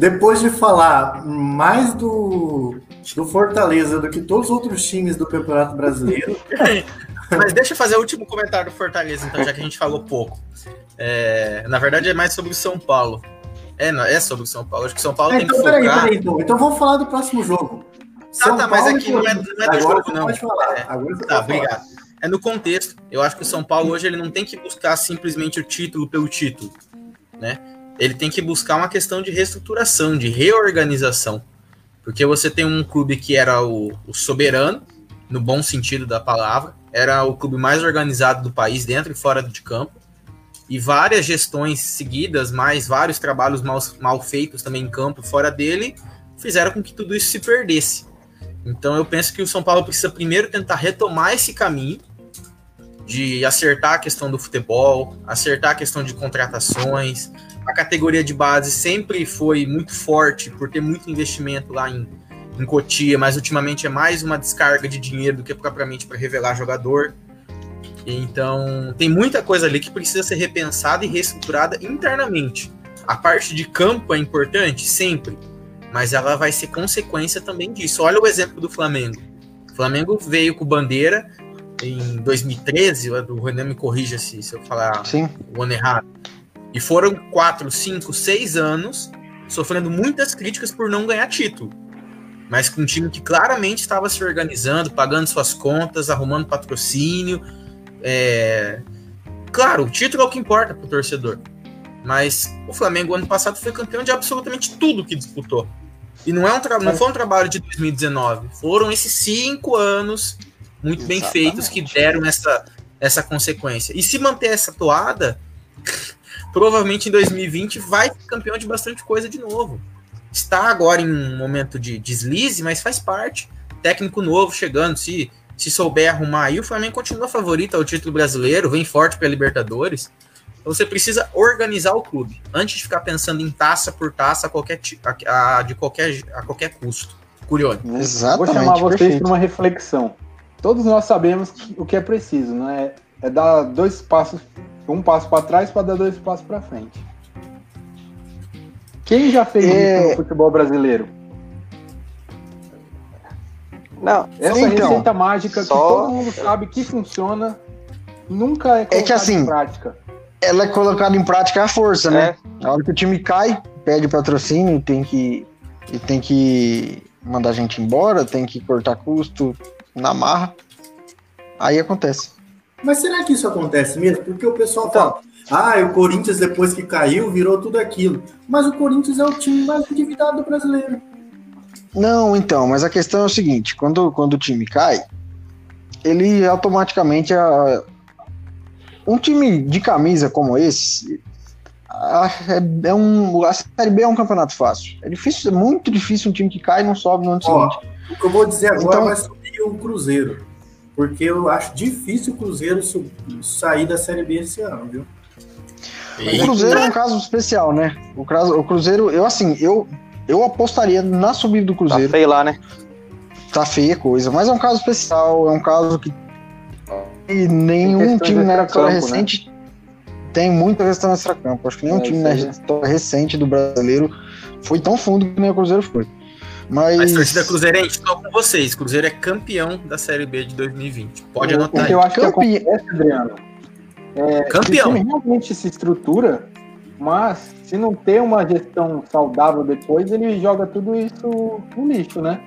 Depois de falar mais do, do Fortaleza do que todos os outros times do Campeonato Brasileiro, *laughs* Mas deixa eu fazer o último comentário do Fortaleza, então, já que a gente falou pouco. É, na verdade, é mais sobre o São Paulo. É, não, é sobre o São Paulo. Acho que o São Paulo Ah, tem que então, peraí, focar. peraí, então. Então vamos falar do próximo jogo. Tá, tá, mas aqui e não é- não é do Agora jogo, não. Pode falar. É. Agora você Tá, falar. obrigado. É no contexto. Eu acho que o São Paulo hoje ele não tem que buscar simplesmente o título pelo título, né? Ele tem que buscar uma questão de reestruturação, de reorganização. Porque você tem um clube que era o, o soberano, no bom sentido da palavra, era o clube mais organizado do país, dentro e fora de campo, e várias gestões seguidas, mais vários trabalhos mal, mal feitos também em campo, fora dele, fizeram com que tudo isso se perdesse. Então eu penso que o São Paulo precisa primeiro tentar retomar esse caminho de acertar a questão do futebol, acertar a questão de contratações. A categoria de base sempre foi muito forte por ter muito investimento lá em, em Cotia, mas ultimamente é mais uma descarga de dinheiro do que propriamente para revelar jogador. Então tem muita coisa ali que precisa ser repensada e reestruturada internamente. A parte de campo é importante sempre, mas ela vai ser consequência também disso. Olha o exemplo do Flamengo. O Flamengo veio com bandeira em 2013, o Renan me corrija se, se eu falar Sim. o ano errado. E foram quatro, cinco, seis anos sofrendo muitas críticas por não ganhar título. Mas com um time que claramente estava se organizando, pagando suas contas, arrumando patrocínio. É... Claro, o título é o que importa para o torcedor. Mas o Flamengo ano passado foi campeão de absolutamente tudo que disputou. E não, é um não foi um trabalho de 2019. Foram esses cinco anos muito bem Exatamente. feitos que deram essa, essa consequência. E se manter essa toada, *laughs* provavelmente em 2020 vai ser campeão de bastante coisa de novo. Está agora em um momento de deslize, mas faz parte. Técnico novo chegando, se, se souber arrumar aí, o Flamengo continua favorito ao título brasileiro, vem forte para a Libertadores. Então você precisa organizar o clube antes de ficar pensando em taça por taça a qualquer, a, a- de qualquer, a qualquer custo. Curione. Vou Exatamente. chamar vocês para uma reflexão. Todos nós sabemos que- o que é preciso, não é? É dar dois passos, um passo para trás para dar dois passos para frente. Quem já fez É. isso no futebol brasileiro? Não, Essa Então, receita mágica só- que todo mundo sabe que funciona, nunca é colocada assim, em prática. Ela é colocada em prática à força, né? é, Na hora que o time cai, pede patrocínio, e tem que, e tem que mandar a gente embora, tem que cortar custo na marra. Aí acontece. Mas será que isso acontece mesmo? Porque o pessoal Então. fala, ah, o Corinthians depois que caiu virou tudo aquilo. Mas o Corinthians é o time mais endividado do brasileiro. Não, então, mas a questão é o seguinte: quando, quando o time cai, ele automaticamente. A, um time de camisa como esse. É, é um, a Série B é um campeonato fácil. É difícil, é muito difícil um time que cai e não sobe no ano Ó, seguinte. O que eu vou dizer agora Então- vai subir o Cruzeiro. Porque eu acho difícil o Cruzeiro sair da Série B esse ano, viu? O Cruzeiro é um caso especial, né? O, caso- o Cruzeiro, eu assim, eu, eu apostaria na subida do tá Cruzeiro. feio lá, né? Tá feia coisa, mas é um caso especial, é um caso que e nenhum time na história né? recente tem muita questão extra-campo. Acho que nenhum É, time na história recente do brasileiro foi tão fundo que nem o Cruzeiro foi. Mas, Mas torcida Cruzeirense, estou com vocês. Cruzeiro é campeão da Série B de 2020. Pode anotar O que aí. eu acho que Campe- acontece, Adriano, é que o Campeão. time realmente se estrutura, mas se não ter uma gestão saudável depois, ele joga tudo isso no lixo, né?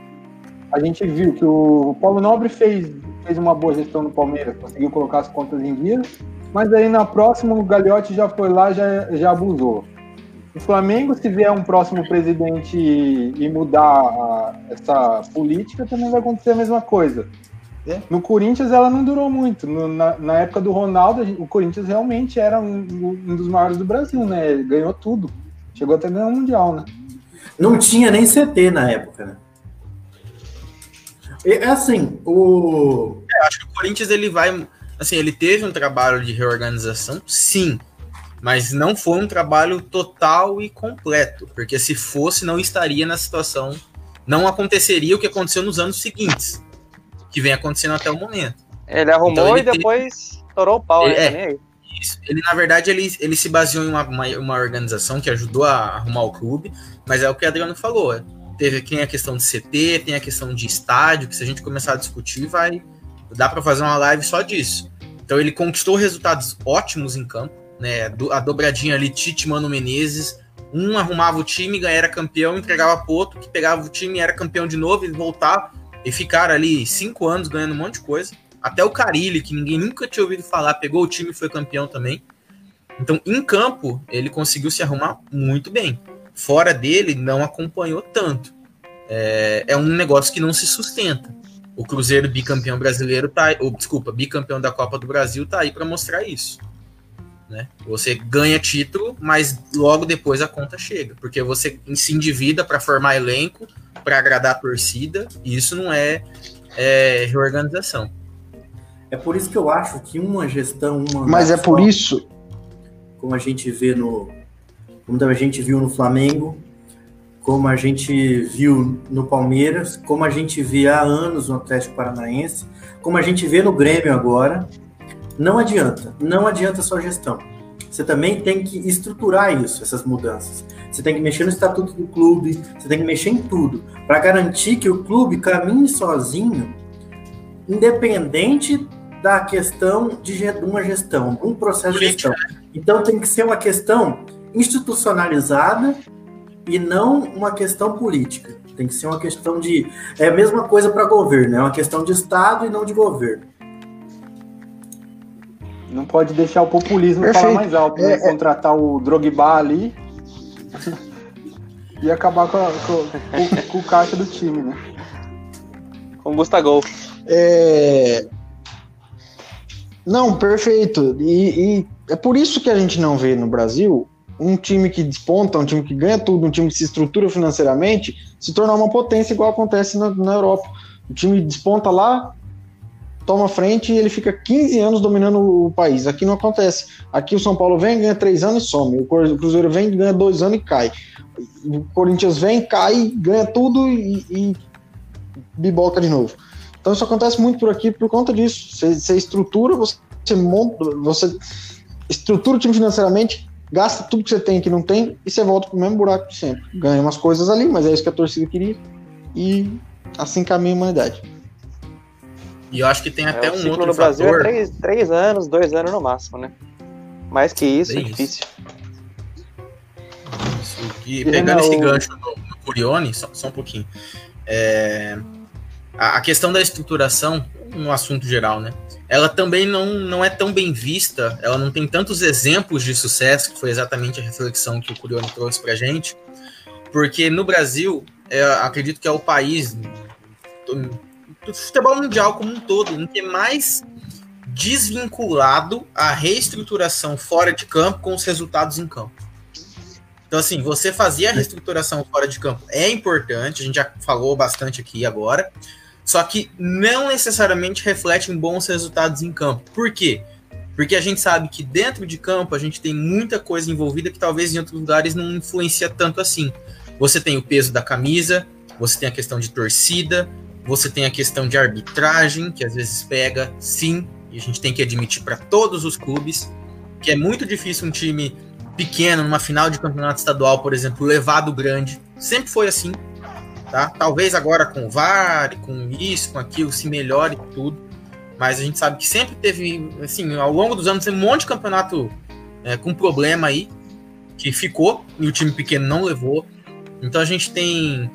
A gente viu que o Paulo Nobre fez, fez uma boa gestão no Palmeiras, conseguiu colocar as contas em dia, mas aí na próxima o Gagliotti já foi lá já já abusou. O Flamengo, se vier um próximo presidente e, mudar essa política, também vai acontecer a mesma coisa. No Corinthians ela não durou muito. No- na, na época do Ronaldo, o Corinthians realmente era um, um dos maiores do Brasil, né? Ele ganhou tudo. Chegou até ganhar o Mundial, né? Não tinha nem CT na época, né? É assim, o. acho que o Corinthians ele vai. Assim, ele teve um trabalho de reorganização, sim. Mas não foi um trabalho total e completo. Porque se fosse, não estaria na situação. Não aconteceria o que aconteceu nos anos seguintes. Que vem acontecendo até o momento. Ele arrumou Então ele e depois estourou o pau, Ele- né? é. Isso. Ele, na verdade, ele, ele se baseou em uma, uma, uma organização que ajudou a arrumar o clube, mas é o que o Adriano falou. é, Teve tem a questão de CT, tem a questão de estádio, que se a gente começar a discutir, vai. Dá para fazer uma live só disso. Então ele conquistou resultados ótimos em campo, né? A dobradinha ali, Tite, Mano Menezes. Um arrumava o time, era campeão, entregava pro outro, que pegava o time era campeão de novo, e voltava. E ficaram ali cinco anos ganhando um monte de coisa. Até o Carilli, que ninguém nunca tinha ouvido falar, pegou o time e foi campeão também. Então, em campo, ele conseguiu se arrumar muito bem. Fora dele, não acompanhou tanto. É, é um negócio que não se sustenta. O Cruzeiro bicampeão brasileiro tá ou, desculpa, bicampeão da Copa do Brasil tá aí para mostrar isso. Né? Você ganha título, mas logo depois a conta chega, porque você se endivida para formar elenco, para agradar a torcida, e isso não é, é reorganização. É por isso que eu acho que uma gestão. Uma mas é por isso. Como a gente vê no. Como a gente viu no Flamengo, como a gente viu no Palmeiras, como a gente vê há anos no Atlético Paranaense, como a gente vê no Grêmio agora. Não adianta. Não adianta só gestão. você também tem que estruturar isso, essas mudanças. Você tem que mexer no estatuto do clube, você tem que mexer em tudo, para garantir que o clube caminhe sozinho, independente da questão de uma gestão, um processo de gestão. Então tem que ser uma questão institucionalizada e não uma questão política. Tem que ser uma questão de. É a mesma coisa para governo, é uma questão de Estado e não de governo. Não pode deixar o populismo Perfeito. falar mais alto, né? É, é, Contratar o Drogba ali *laughs* e acabar com, a, com, com, com, o caixa do time, né? Com o Gustavo. É... Não, perfeito. E, e, é por isso que a gente não vê no Brasil um time que desponta, um time que ganha tudo, um time que se estrutura financeiramente, se tornar uma potência igual acontece na, na Europa. O time desponta lá, toma frente e ele fica 15 anos dominando o país. Aqui não acontece. Aqui o São Paulo vem, ganha 3 anos e some. O Cruzeiro vem, ganha 2 anos e cai. O Corinthians vem, cai, ganha tudo e, e biboca de novo. Então isso acontece muito por aqui por conta disso. Você, estrutura, você, você monta, você estrutura o time financeiramente, gasta tudo que você tem que não tem e você volta pro mesmo buraco de sempre. Ganha umas coisas ali, mas é isso que a torcida queria. E assim caminha a humanidade. E eu acho que tem é, até um outro no fator... Brasil é três, três anos, dois anos no máximo, né? Mais que isso, é, é difícil. Isso. E pegando esse gancho no, no Curione, só, só, um pouquinho. É, a, a, questão da estruturação, um assunto geral, né? Ela também não, não é tão bem vista, ela não tem tantos exemplos de sucesso, que foi exatamente a reflexão que o Curione trouxe pra gente, porque no Brasil, é, acredito que é o país do futebol mundial como um todo, que é mais desvinculado a reestruturação fora de campo com os resultados em campo. Então, assim, você fazer a reestruturação fora de campo é importante, a gente já falou bastante aqui agora, só que não necessariamente reflete em bons resultados em campo. Por quê? Porque a gente sabe que dentro de campo a gente tem muita coisa envolvida que talvez em outros lugares não influencia tanto assim. Você tem o peso da camisa, você tem a questão de torcida, você tem a questão de arbitragem, que às vezes pega, sim, e a gente tem que admitir para todos os clubes, que é muito difícil um time pequeno, numa final de campeonato estadual, por exemplo, levado grande. Sempre foi assim, tá? Talvez agora com o VAR, com isso, com aquilo, se melhore tudo. Mas a gente sabe que sempre teve, assim, ao longo dos anos, tem um monte de campeonato é, com problema aí, que ficou, e o time pequeno não levou. Então a gente tem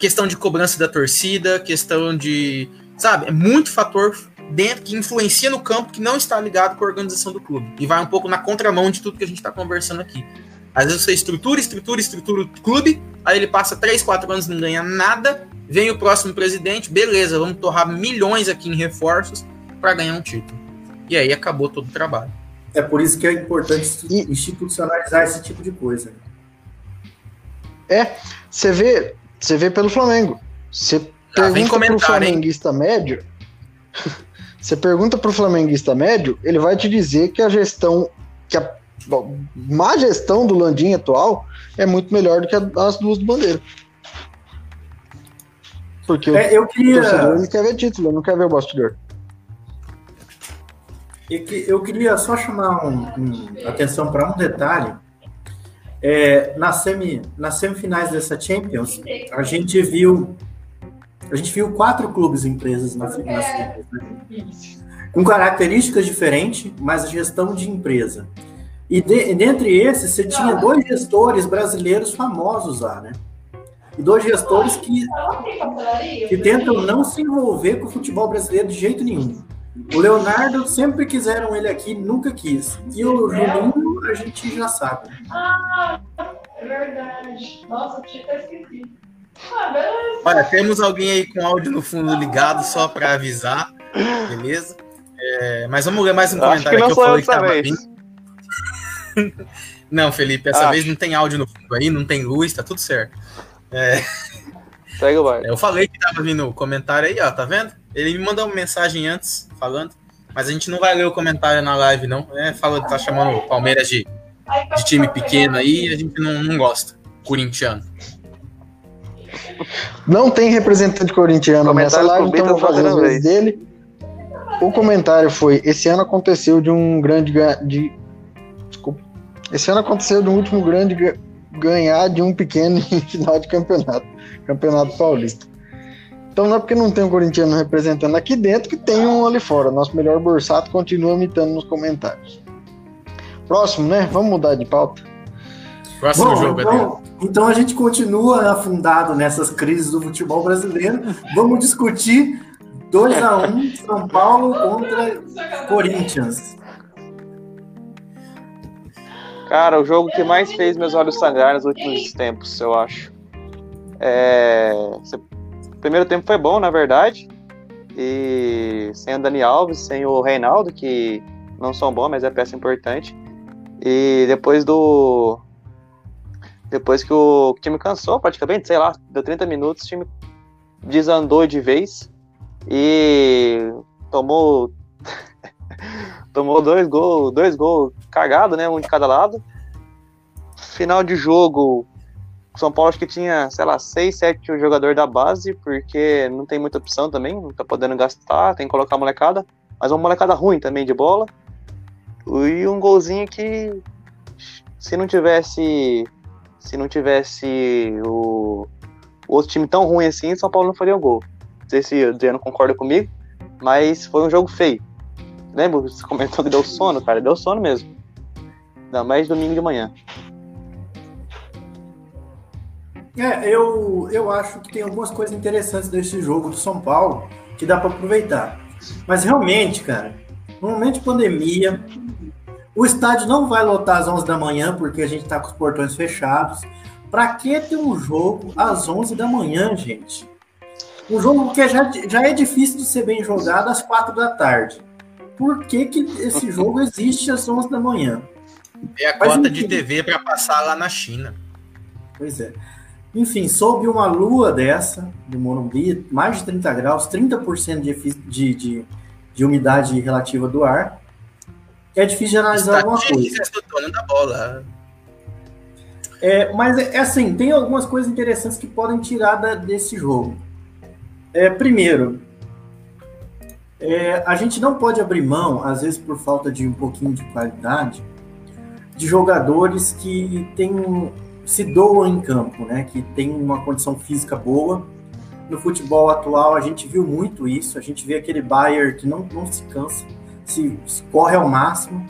questão de cobrança da torcida, questão de. Sabe, é muito fator dentro que influencia no campo que não está ligado com a organização do clube. E vai um pouco na contramão de tudo que a gente está conversando aqui. Às vezes você estrutura, estrutura, estrutura o clube, aí ele passa 3, 4 anos e não ganha nada, vem o próximo presidente, beleza, vamos torrar milhões aqui em reforços para ganhar um título. E aí acabou todo o trabalho. É por isso que é importante institucionalizar esse tipo de coisa. É, você vê, você vê pelo Flamengo. Você pergunta pro flamenguista hein? médio. *laughs* Você pergunta pro flamenguista médio, ele vai te dizer que a gestão, que a bom, má gestão do Landim atual é muito melhor do que as duas do Bandeira. Porque é, eu queria... o torcedor ele quer ver título, não quer ver o bastidor. Eu queria só chamar um, um, atenção para um detalhe é, na semi, nas semifinais dessa Champions, a gente viu a gente viu quatro clubes empresas nas, nas né? com características diferentes, mas gestão de empresa. E de, dentre esses, você tinha dois gestores brasileiros famosos lá, né? E dois gestores que, que tentam não se envolver com o futebol brasileiro de jeito nenhum. O Leonardo sempre quiseram ele aqui, nunca quis. E o Juninho, a gente já sabe. Ah, é verdade. Nossa, tinha até esquecido. Ah, Olha, temos alguém aí com áudio no fundo ligado só para avisar, beleza? É, mas vamos ler mais um comentário que, que eu falei que tava vindo. *laughs* não, Felipe, essa Acho. vez não tem áudio no fundo aí, não tem luz, tá tudo certo. É... Segue o Eu falei que tava vindo comentário aí, ó, tá vendo? Ele me mandou uma mensagem antes, falando, mas a gente não vai ler o comentário na live, não. É, fala, tá chamando o Palmeiras de, de time pequeno aí, a gente não, não gosta. Corintiano. Não tem representante corintiano nessa live, então vou fazer as vezes dele. O comentário foi: esse ano aconteceu de um grande. De, desculpa. Esse ano aconteceu do último grande ga- ganhar de um pequeno *laughs* em final de campeonato. Campeonato Paulista. Então não é porque não tem um corintiano representando aqui dentro que tem um ali fora. Nosso melhor Borsato continua imitando nos comentários. Próximo, né? Vamos mudar de pauta. Próximo Bom, jogo, então, então a gente continua afundado nessas crises do futebol brasileiro. Vamos discutir 2 a 1 São Paulo contra Corinthians. Cara, o jogo que mais fez meus olhos sangrar nos últimos tempos, eu acho. É... O primeiro tempo foi bom, na verdade. E sem o Dani Alves, sem o Reinaldo, que não são bons, mas é peça importante. E depois do. Depois que o time cansou, praticamente, sei lá, deu 30 minutos, o time desandou de vez. E tomou. *laughs* tomou dois gols, dois gols cagados, né? Um de cada lado. Final de jogo, São Paulo acho que tinha, sei lá, seis, sete jogadores da base, porque não tem muita opção também, não tá podendo gastar, tem que colocar molecada, mas uma molecada ruim também de bola. E um golzinho que se não tivesse se não tivesse o, o outro time tão ruim assim, São Paulo não faria um gol. Não sei se o Adriano concorda comigo, mas foi um jogo feio. Lembra? Você comentou que deu sono, cara? Deu sono mesmo. Ainda mais domingo de manhã. É, eu, eu acho que tem algumas coisas interessantes desse jogo do São Paulo que dá para aproveitar. Mas realmente, cara, no momento de pandemia, o estádio não vai lotar às 11 da manhã porque a gente tá com os portões fechados. Pra que ter um jogo às 11 da manhã, gente? Um jogo que já, já é difícil de ser bem jogado às 4 da tarde. Por que, que esse jogo existe às 11 da manhã? É a cota de. TV para passar lá na China. Pois é. Enfim, sob uma lua dessa, do Morumbi, mais de 30 graus, 30% de, de, de, de umidade relativa do ar, é difícil de analisar alguma coisa. Do dono da bola. É, mas é, é assim, tem algumas coisas interessantes que podem tirar da- desse jogo. É, primeiro, é, a gente não pode abrir mão, às vezes por falta de um pouquinho de qualidade, de jogadores que têm, se doam em campo, né? Que tem uma condição física boa. No futebol atual a gente viu muito isso. A gente vê aquele Bayern que não, não se cansa, se, se corre ao máximo.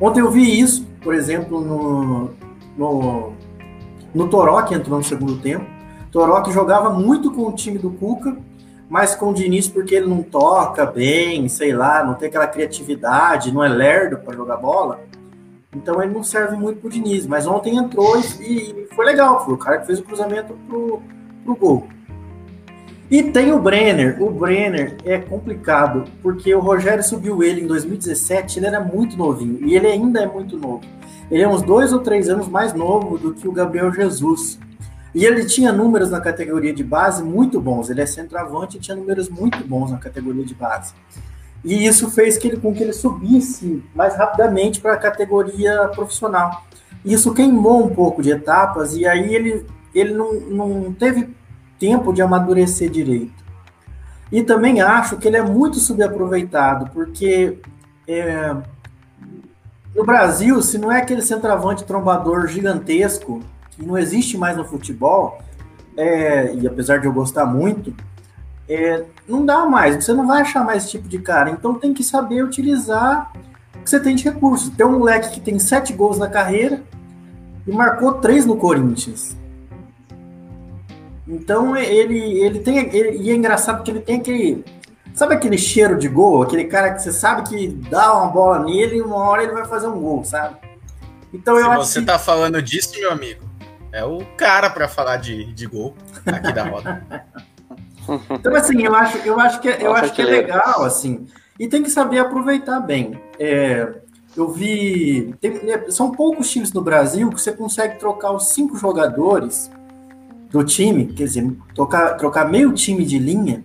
Ontem eu vi isso, por exemplo, no, no, no Toró, que entrou no segundo tempo. Toró que jogava muito com o time do Cuca, mas com o Diniz porque ele não toca bem, sei lá, não tem aquela criatividade, não é lerdo para jogar bola. Então ele não serve muito pro Diniz. Mas ontem entrou e, e foi legal. Foi o cara que fez o cruzamento pro, pro gol. E tem o Brenner. O Brenner é complicado, porque o Rogério subiu ele em 2017, ele era muito novinho. E ele ainda é muito novo. Ele é uns dois ou três anos mais novo do que o Gabriel Jesus. E ele tinha números na categoria de base muito bons. Ele é centroavante e tinha números muito bons na categoria de base. E isso fez que ele, com que ele subisse mais rapidamente para a categoria profissional. Isso queimou um pouco de etapas e aí ele, ele não, não teve tempo de amadurecer direito. E também acho que ele é muito subaproveitado, porque é, no Brasil, se não é aquele centroavante trombador gigantesco, que não existe mais no futebol, é, e apesar de eu gostar muito, é, não dá mais, você não vai achar mais esse tipo de cara. Então tem que saber utilizar o que você tem de recursos. Tem um moleque que tem sete gols na carreira e marcou três no Corinthians. Então ele, ele tem. Ele, e é engraçado que ele tem aquele. Sabe aquele cheiro de gol? Aquele cara que você sabe que dá uma bola nele e uma hora ele vai fazer um gol, sabe? Então eu Se acho você que. tá falando disso, meu amigo, é o cara para falar de, de gol aqui da roda. *laughs* *laughs* Então, assim, eu acho, eu acho que, é- eu Nossa, acho que é legal, assim. E tem que saber aproveitar bem. É, eu vi. tem- né, são poucos times no Brasil que você consegue trocar os cinco jogadores do time, quer dizer, trocar, trocar meio time de linha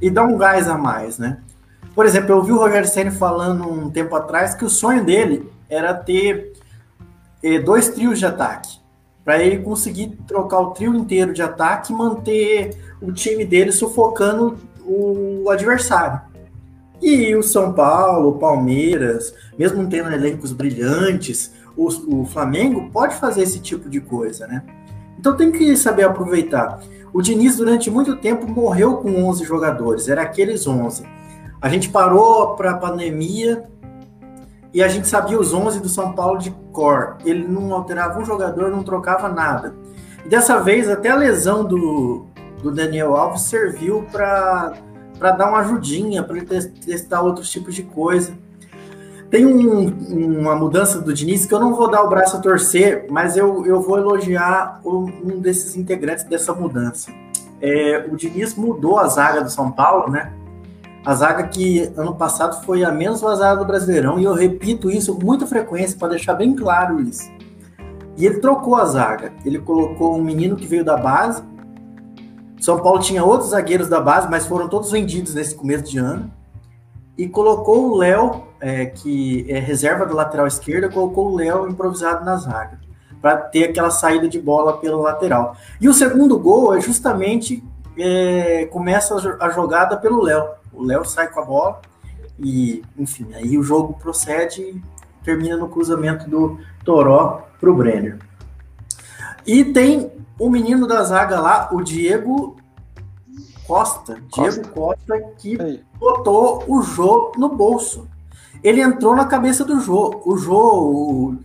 e dar um gás a mais, né? Por exemplo, eu vi o Rogério Senna falando um tempo atrás que o sonho dele era ter eh, dois trios de ataque. Para ele conseguir trocar o trio inteiro de ataque e manter o time dele sufocando o adversário. E o São Paulo, o Palmeiras, mesmo tendo elencos brilhantes, o, o Flamengo pode fazer esse tipo de coisa, né? Então tem que saber aproveitar. O Diniz, durante muito tempo, morreu com 11 jogadores, era aqueles 11. A gente parou para a pandemia e a gente sabia os 11 do São Paulo de cor. Ele não alterava um jogador, não trocava nada. E dessa vez, até a lesão do, do Daniel Alves serviu para dar uma ajudinha, para ele testar outros tipos de coisa. Tem um, uma mudança do Diniz que eu não vou dar o braço a torcer, mas eu, eu vou elogiar um desses integrantes dessa mudança. É, o Diniz mudou a zaga do São Paulo, né? A zaga que ano passado foi a menos vazada do Brasileirão, e eu repito isso com muita frequência para deixar bem claro isso. E ele trocou a zaga. Ele colocou um menino que veio da base. São Paulo tinha outros zagueiros da base, mas foram todos vendidos nesse começo de ano e colocou o Léo, é, que é reserva do lateral esquerda, colocou o Léo improvisado na zaga, para ter aquela saída de bola pelo lateral. E o segundo gol é justamente é, começa a jogada pelo Léo. O Léo sai com a bola e, enfim, aí o jogo procede e termina no cruzamento do Toró para o Brenner. E tem o menino da zaga lá, o Diego Costa, Diego Costa, que Aí. botou o Jô no bolso. Ele entrou na cabeça do Jô. O Jô, o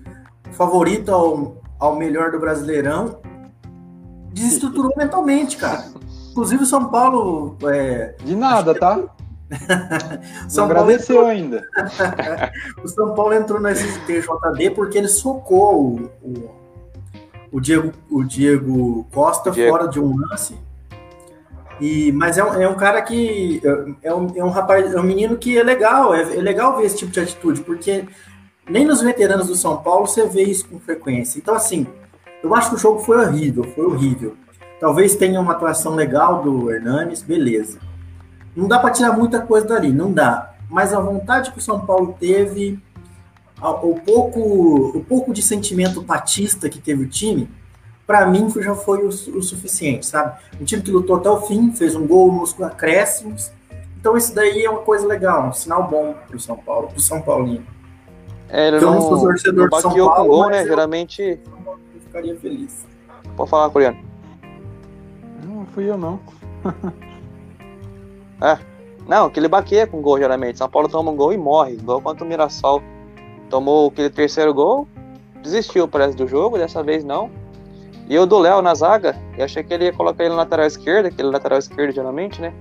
favorito ao, ao melhor do Brasileirão, desestruturou mentalmente, cara. *laughs* Inclusive o São Paulo. É, De nada, tá? São Não agradeceu entrou... ainda. *laughs* o São Paulo entrou na STJD porque ele socou o, o, o, Diego, o Diego Costa Diego. fora de um lance e, mas é um, é um cara que. É um, é um rapaz, é um menino que é legal, é, é legal ver esse tipo de atitude, porque nem nos veteranos do São Paulo você vê isso com frequência. Então, assim, eu acho que o jogo foi horrível, foi horrível. Talvez tenha uma atuação legal do Hernanes, beleza. Não dá para tirar muita coisa dali, não dá. Mas a vontade que o São Paulo teve, o pouco, o pouco de sentimento patista que teve o time, para mim já foi o, o, suficiente, sabe? Um time que lutou até o fim, fez um gol nos acréscimos. Então isso daí é uma coisa legal, um sinal bom pro São Paulo, pro São Paulino. É, ele então, não, não torcedor não São Paulo, com gol, né? Geralmente. Eu ficaria feliz. Pode falar, coreano. Não fui eu não. *laughs* é. Não, que ele baqueia com gol geralmente. São Paulo toma um gol e morre. Igual quanto o Mirassol tomou aquele terceiro gol, desistiu, parece, do jogo, dessa vez não. E o do Léo na zaga, eu achei que ele ia colocar ele na lateral esquerda, aquele lateral esquerdo geralmente, né?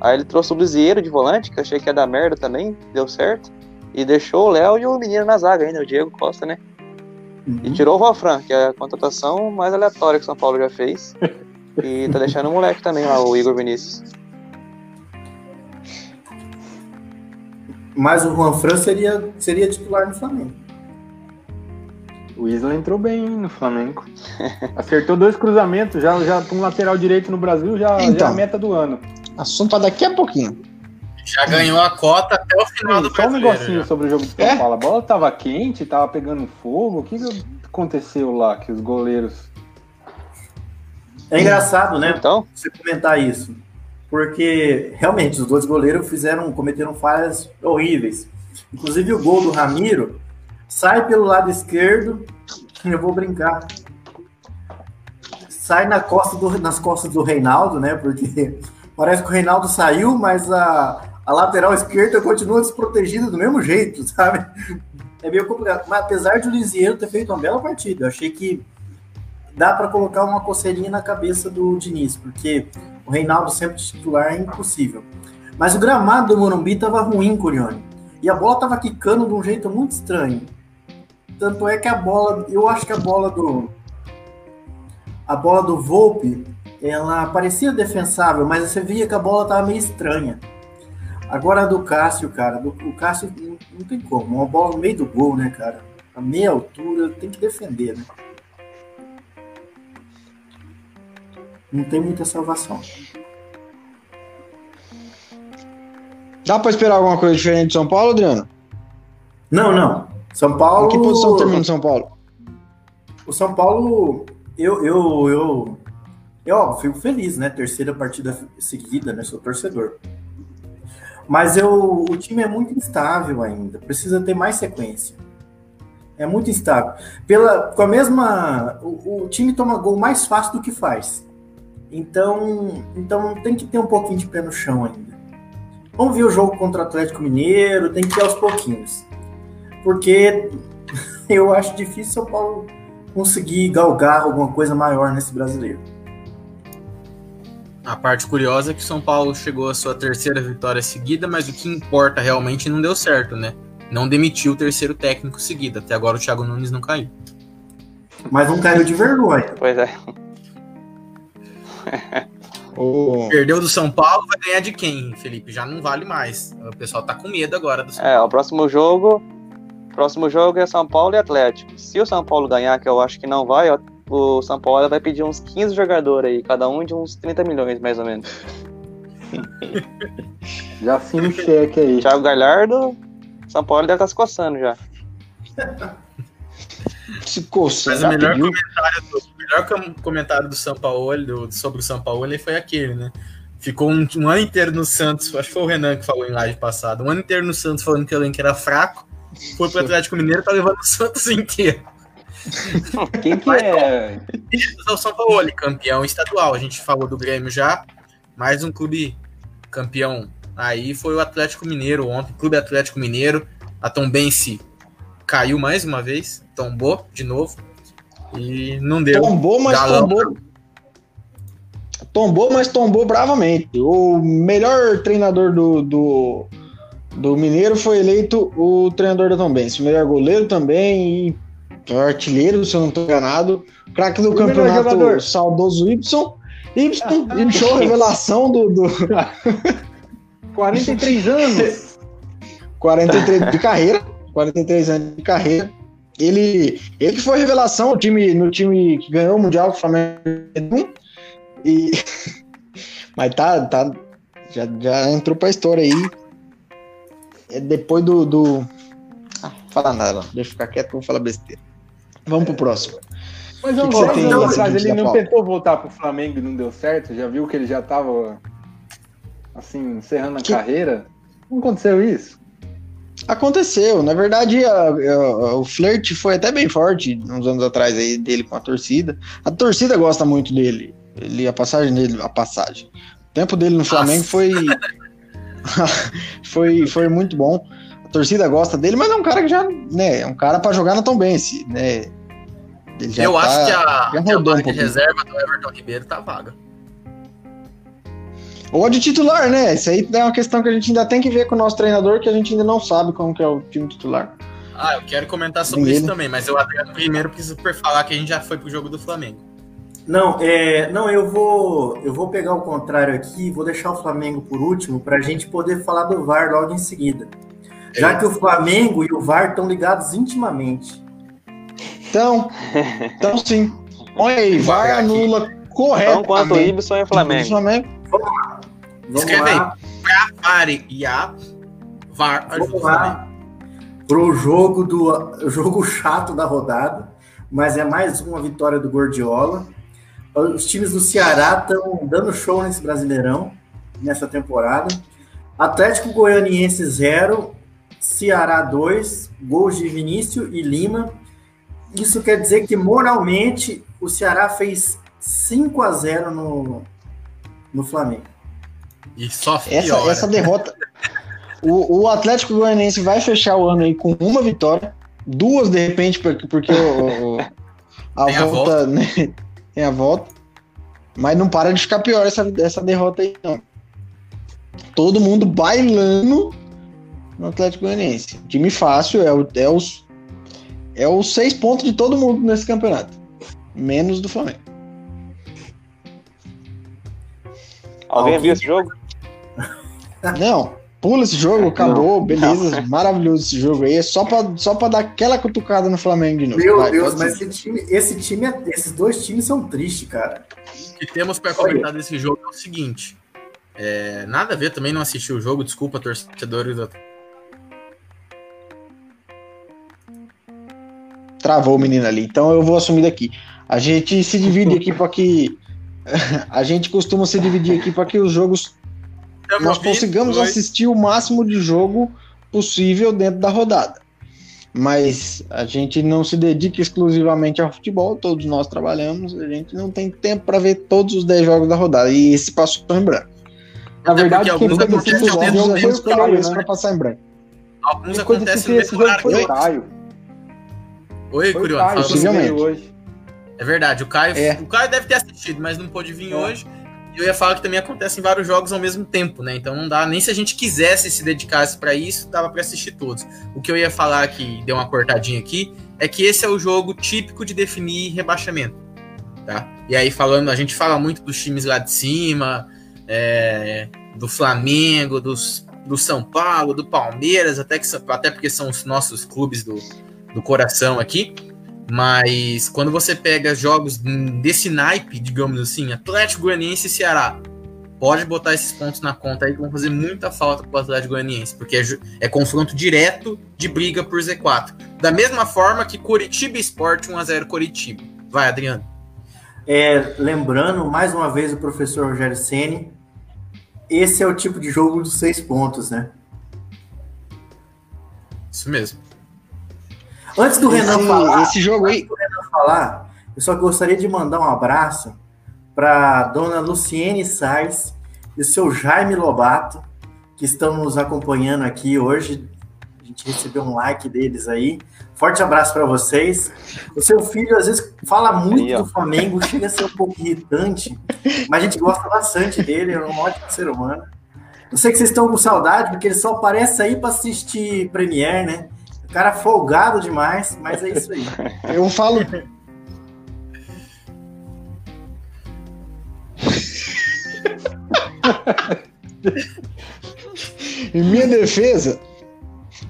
Aí ele trouxe o Lisieiro de volante, que eu achei que ia dar merda também, deu certo. E deixou o Léo e o menino na zaga ainda, o Diego Costa, né? Uhum. E tirou o Valfran, que é a contratação mais aleatória que o São Paulo já fez. e tá deixando o moleque também lá, o Igor Vinícius. Mas o Juan Fran seria, seria titular no Flamengo. O Isla entrou bem no Flamengo. *laughs* Acertou dois cruzamentos, já, já um lateral direito no Brasil, já, então, já é a meta do ano. Assunto para daqui a pouquinho. Já ganhou a cota até o final Sim, do Só um negocinho já. sobre o jogo do São é? Paulo. A bola tava quente, tava pegando fogo. O que aconteceu lá que os goleiros. É engraçado, né? Então, você comentar isso. Porque realmente os dois goleiros fizeram, cometeram falhas horríveis. Inclusive o gol do Ramiro sai pelo lado esquerdo, eu vou brincar. Sai na costa do, nas costas do Reinaldo, né? Porque *laughs* parece que o Reinaldo saiu, mas a, a lateral esquerda continua desprotegida do mesmo jeito, *laughs* sabe? É meio complicado. Mas apesar de o Lisieiro ter feito uma bela partida, eu achei que dá para colocar uma coceirinha na cabeça do Diniz, porque Reinaldo sempre titular é impossível. Mas o gramado do Morumbi estava ruim, Curione. E a bola estava quicando de um jeito muito estranho. Tanto é que a bola, eu acho que a bola do a bola do Volpe, ela parecia defensável, mas você via que a bola tava meio estranha. Agora a do Cássio, cara, do, o Cássio não, não, tem como, uma bola no meio do gol, né, cara? A meia altura tem que defender, né? Não tem muita salvação. Dá para esperar alguma coisa diferente de São Paulo, Adriano? Não, não. São Paulo. Em que posição termina o São Paulo? O São Paulo, eu, eu, eu, eu fico feliz, né? Terceira partida seguida, né? Sou torcedor. Mas eu, o time é muito instável ainda, precisa ter mais sequência. É muito instável. Pela, com a mesma. O, o time toma gol mais fácil do que faz. Então, então tem que ter um pouquinho de pé no chão ainda. Vamos ver o jogo contra o Atlético Mineiro, tem que ir aos pouquinhos. Porque *laughs* eu acho difícil São Paulo conseguir galgar alguma coisa maior nesse brasileiro. A parte curiosa é que São Paulo chegou à sua terceira vitória seguida, mas o que importa realmente não deu certo, né? Não demitiu o terceiro técnico seguido. Até agora o Thiago Nunes não caiu. Mas não caiu de vergonha. Pois é. O- Perdeu do São Paulo, vai ganhar de quem, Felipe? Já não vale mais. O pessoal tá com medo agora do São É, o Paulo. próximo jogo. Próximo jogo é São Paulo e Atlético. Se o São Paulo ganhar, que eu acho que não vai, o São Paulo vai pedir uns 15 jogadores aí, cada um de uns 30 milhões, mais ou menos. *laughs* Já assina o cheque aí. Thiago Galhardo, São Paulo deve estar se coçando já. *laughs* Se coçando. Mas o melhor comentário do, melhor com- comentário do São Paulo, do- sobre o São Paulo, foi aquele, né? Ficou um, um ano inteiro no Santos, acho que foi o Renan que falou em live passada, um ano inteiro no Santos falando que o elenco era fraco, foi pro Atlético Mineiro, tá levando o Santos inteiro. *laughs* Quem que é? Isso é o São Paulo, campeão estadual. A gente falou do Grêmio já, mais um clube campeão. Aí foi o Atlético Mineiro ontem, Clube Atlético Mineiro. A Tombense caiu mais uma vez, tombou de novo. E não deu. Tombou, mas Galão. tombou. Tombou, mas tombou bravamente. O melhor treinador do, do, do Mineiro foi eleito o treinador da Tombense. O melhor goleiro também e o artilheiro, se eu não estou enganado. Craque do campeonato, jogador. saudoso Y. Y, show *laughs* revelação do, do *laughs* 43 anos. 43 de carreira. 43 anos de carreira. Ele, ele foi revelação no time, no time que ganhou o Mundial com o Flamengo. E, *laughs* mas tá, tá já, já entrou pra história aí. É depois do. do... Ah, fala nada, não. deixa eu ficar quieto que eu vou falar besteira. Vamos pro próximo. Mas há uns que você 10 tem anos nesse atrás seguinte ele não pauta? tentou voltar pro Flamengo e não deu certo? Já viu que ele já tava assim, encerrando a Que- carreira? Não aconteceu isso? Aconteceu, na verdade, a- a- o flerte foi até bem forte uns anos atrás aí dele com a torcida. A torcida gosta muito dele. Ele, a passagem dele, a passagem. O tempo dele no Flamengo foi, *laughs* foi foi muito bom. A torcida gosta dele, mas é um cara que já, né, é um cara pra jogar na Tombense, né? Eu tá- acho que a, que a um de reserva do Everton Ribeiro tá vaga. Ou de titular, né? Isso aí é uma questão que a gente ainda tem que ver com o nosso treinador, que a gente ainda não sabe como que é o time titular. Ah, eu quero comentar sobre Ninguém, isso também, mas eu Adriano, primeiro preciso falar que a gente já foi pro jogo do Flamengo. Não, é, não, eu vou, eu vou pegar o contrário aqui, vou deixar o Flamengo por último para a gente poder falar do VAR logo em seguida. Já que o Flamengo e o VAR estão ligados intimamente. Então, então sim. Olha aí, VAR anula correto. Tão quanto o Ibson e o Flamengo. Flamengo. Vamos Escreve lá, Pare e a VAR. Vamos lá. pro jogo do *laughs* jogo chato da rodada, mas é mais uma vitória do Gordiola. Os times do Ceará estão dando show nesse Brasileirão nessa temporada. Atlético Goianiense 0, Ceará 2, gols de Vinícius e Lima. Isso quer dizer que moralmente o Ceará fez 5 a 0 no, no Flamengo. E só Essa, piora. essa derrota. O, o Atlético Goianiense vai fechar o ano aí com uma vitória, duas de repente, porque, porque o, o- a, Tem a volta, né, tem a volta. Mas não para de ficar pior essa, essa derrota aí, não. Todo mundo bailando no Atlético Goianiense. Time fácil, é, o, é, os, é os seis pontos de todo mundo nesse campeonato. Menos do Flamengo. Alguém Alguém- viu esse jogo? Não, pula esse jogo, acabou, beleza, maravilhoso esse jogo aí. É só pra, só pra dar aquela cutucada no Flamengo de novo. Meu Vai, Deus, mas esse time, esse time, é- esses dois times são tristes, cara. O que temos para comentar desse jogo é o seguinte. é, nada a ver, também não assisti o jogo, desculpa, torcedores do Travou o menino ali. Então eu vou assumir daqui. A gente se divide aqui para que. *laughs* A gente costuma se dividir aqui para que os jogos nós consigamos assistir o máximo de jogo possível dentro da rodada. Mas a gente não se dedica exclusivamente ao futebol, todos nós trabalhamos, a gente não tem tempo para ver todos os 10 jogos da rodada. E esse passou em branco. Na Até verdade, quem alguns fez esse acontecem ao jogo mesmo a tempo, gente foi o Caio, isso né? para passar em branco. Alguns acontecem que no mesmo jogo horário foi o. Oi, Foi o Curione, Caio fala que você. Possivelmente. É verdade, o Caio, É. o Caio deve ter assistido, mas não pôde vir É. hoje. E eu ia falar que também acontece em vários jogos ao mesmo tempo, né? Então não dá, nem se a gente quisesse se dedicasse pra isso, dava pra assistir todos. O que eu ia falar que deu uma cortadinha aqui é que esse é o jogo típico de definir rebaixamento, tá? E aí falando, a gente fala muito dos times lá de cima, é, do Flamengo, dos, do São Paulo, do Palmeiras, até, que, até porque são os nossos clubes do, do coração aqui. Mas quando você pega jogos desse naipe, digamos assim, Atlético Goianiense e Ceará, pode botar esses pontos na conta aí que vão fazer muita falta pro Atlético Goianiense, porque é, é confronto direto de briga por Z4. Da mesma forma que Curitiba Sport 1x0 Curitiba. Vai, Adriano. É, lembrando, mais uma vez, o professor Rogério Ceni. Esse é o tipo de jogo dos seis pontos, né? Isso mesmo. Antes do Renan Esse, falar, esse jogo aí, falar, eu só gostaria de mandar um abraço para dona Luciene Sais e o seu Jaime Lobato, que estão nos acompanhando aqui hoje. A gente recebeu um like deles aí. Forte abraço para vocês. O seu filho às vezes fala muito Aí, do Flamengo, chega a ser um pouco irritante, mas a gente gosta bastante dele, é um ótimo ser humano. Eu sei que vocês estão com saudade, porque ele só aparece aí para assistir Premiere, né? Cara folgado demais, mas é isso aí. *laughs* eu falo. *laughs* em minha defesa,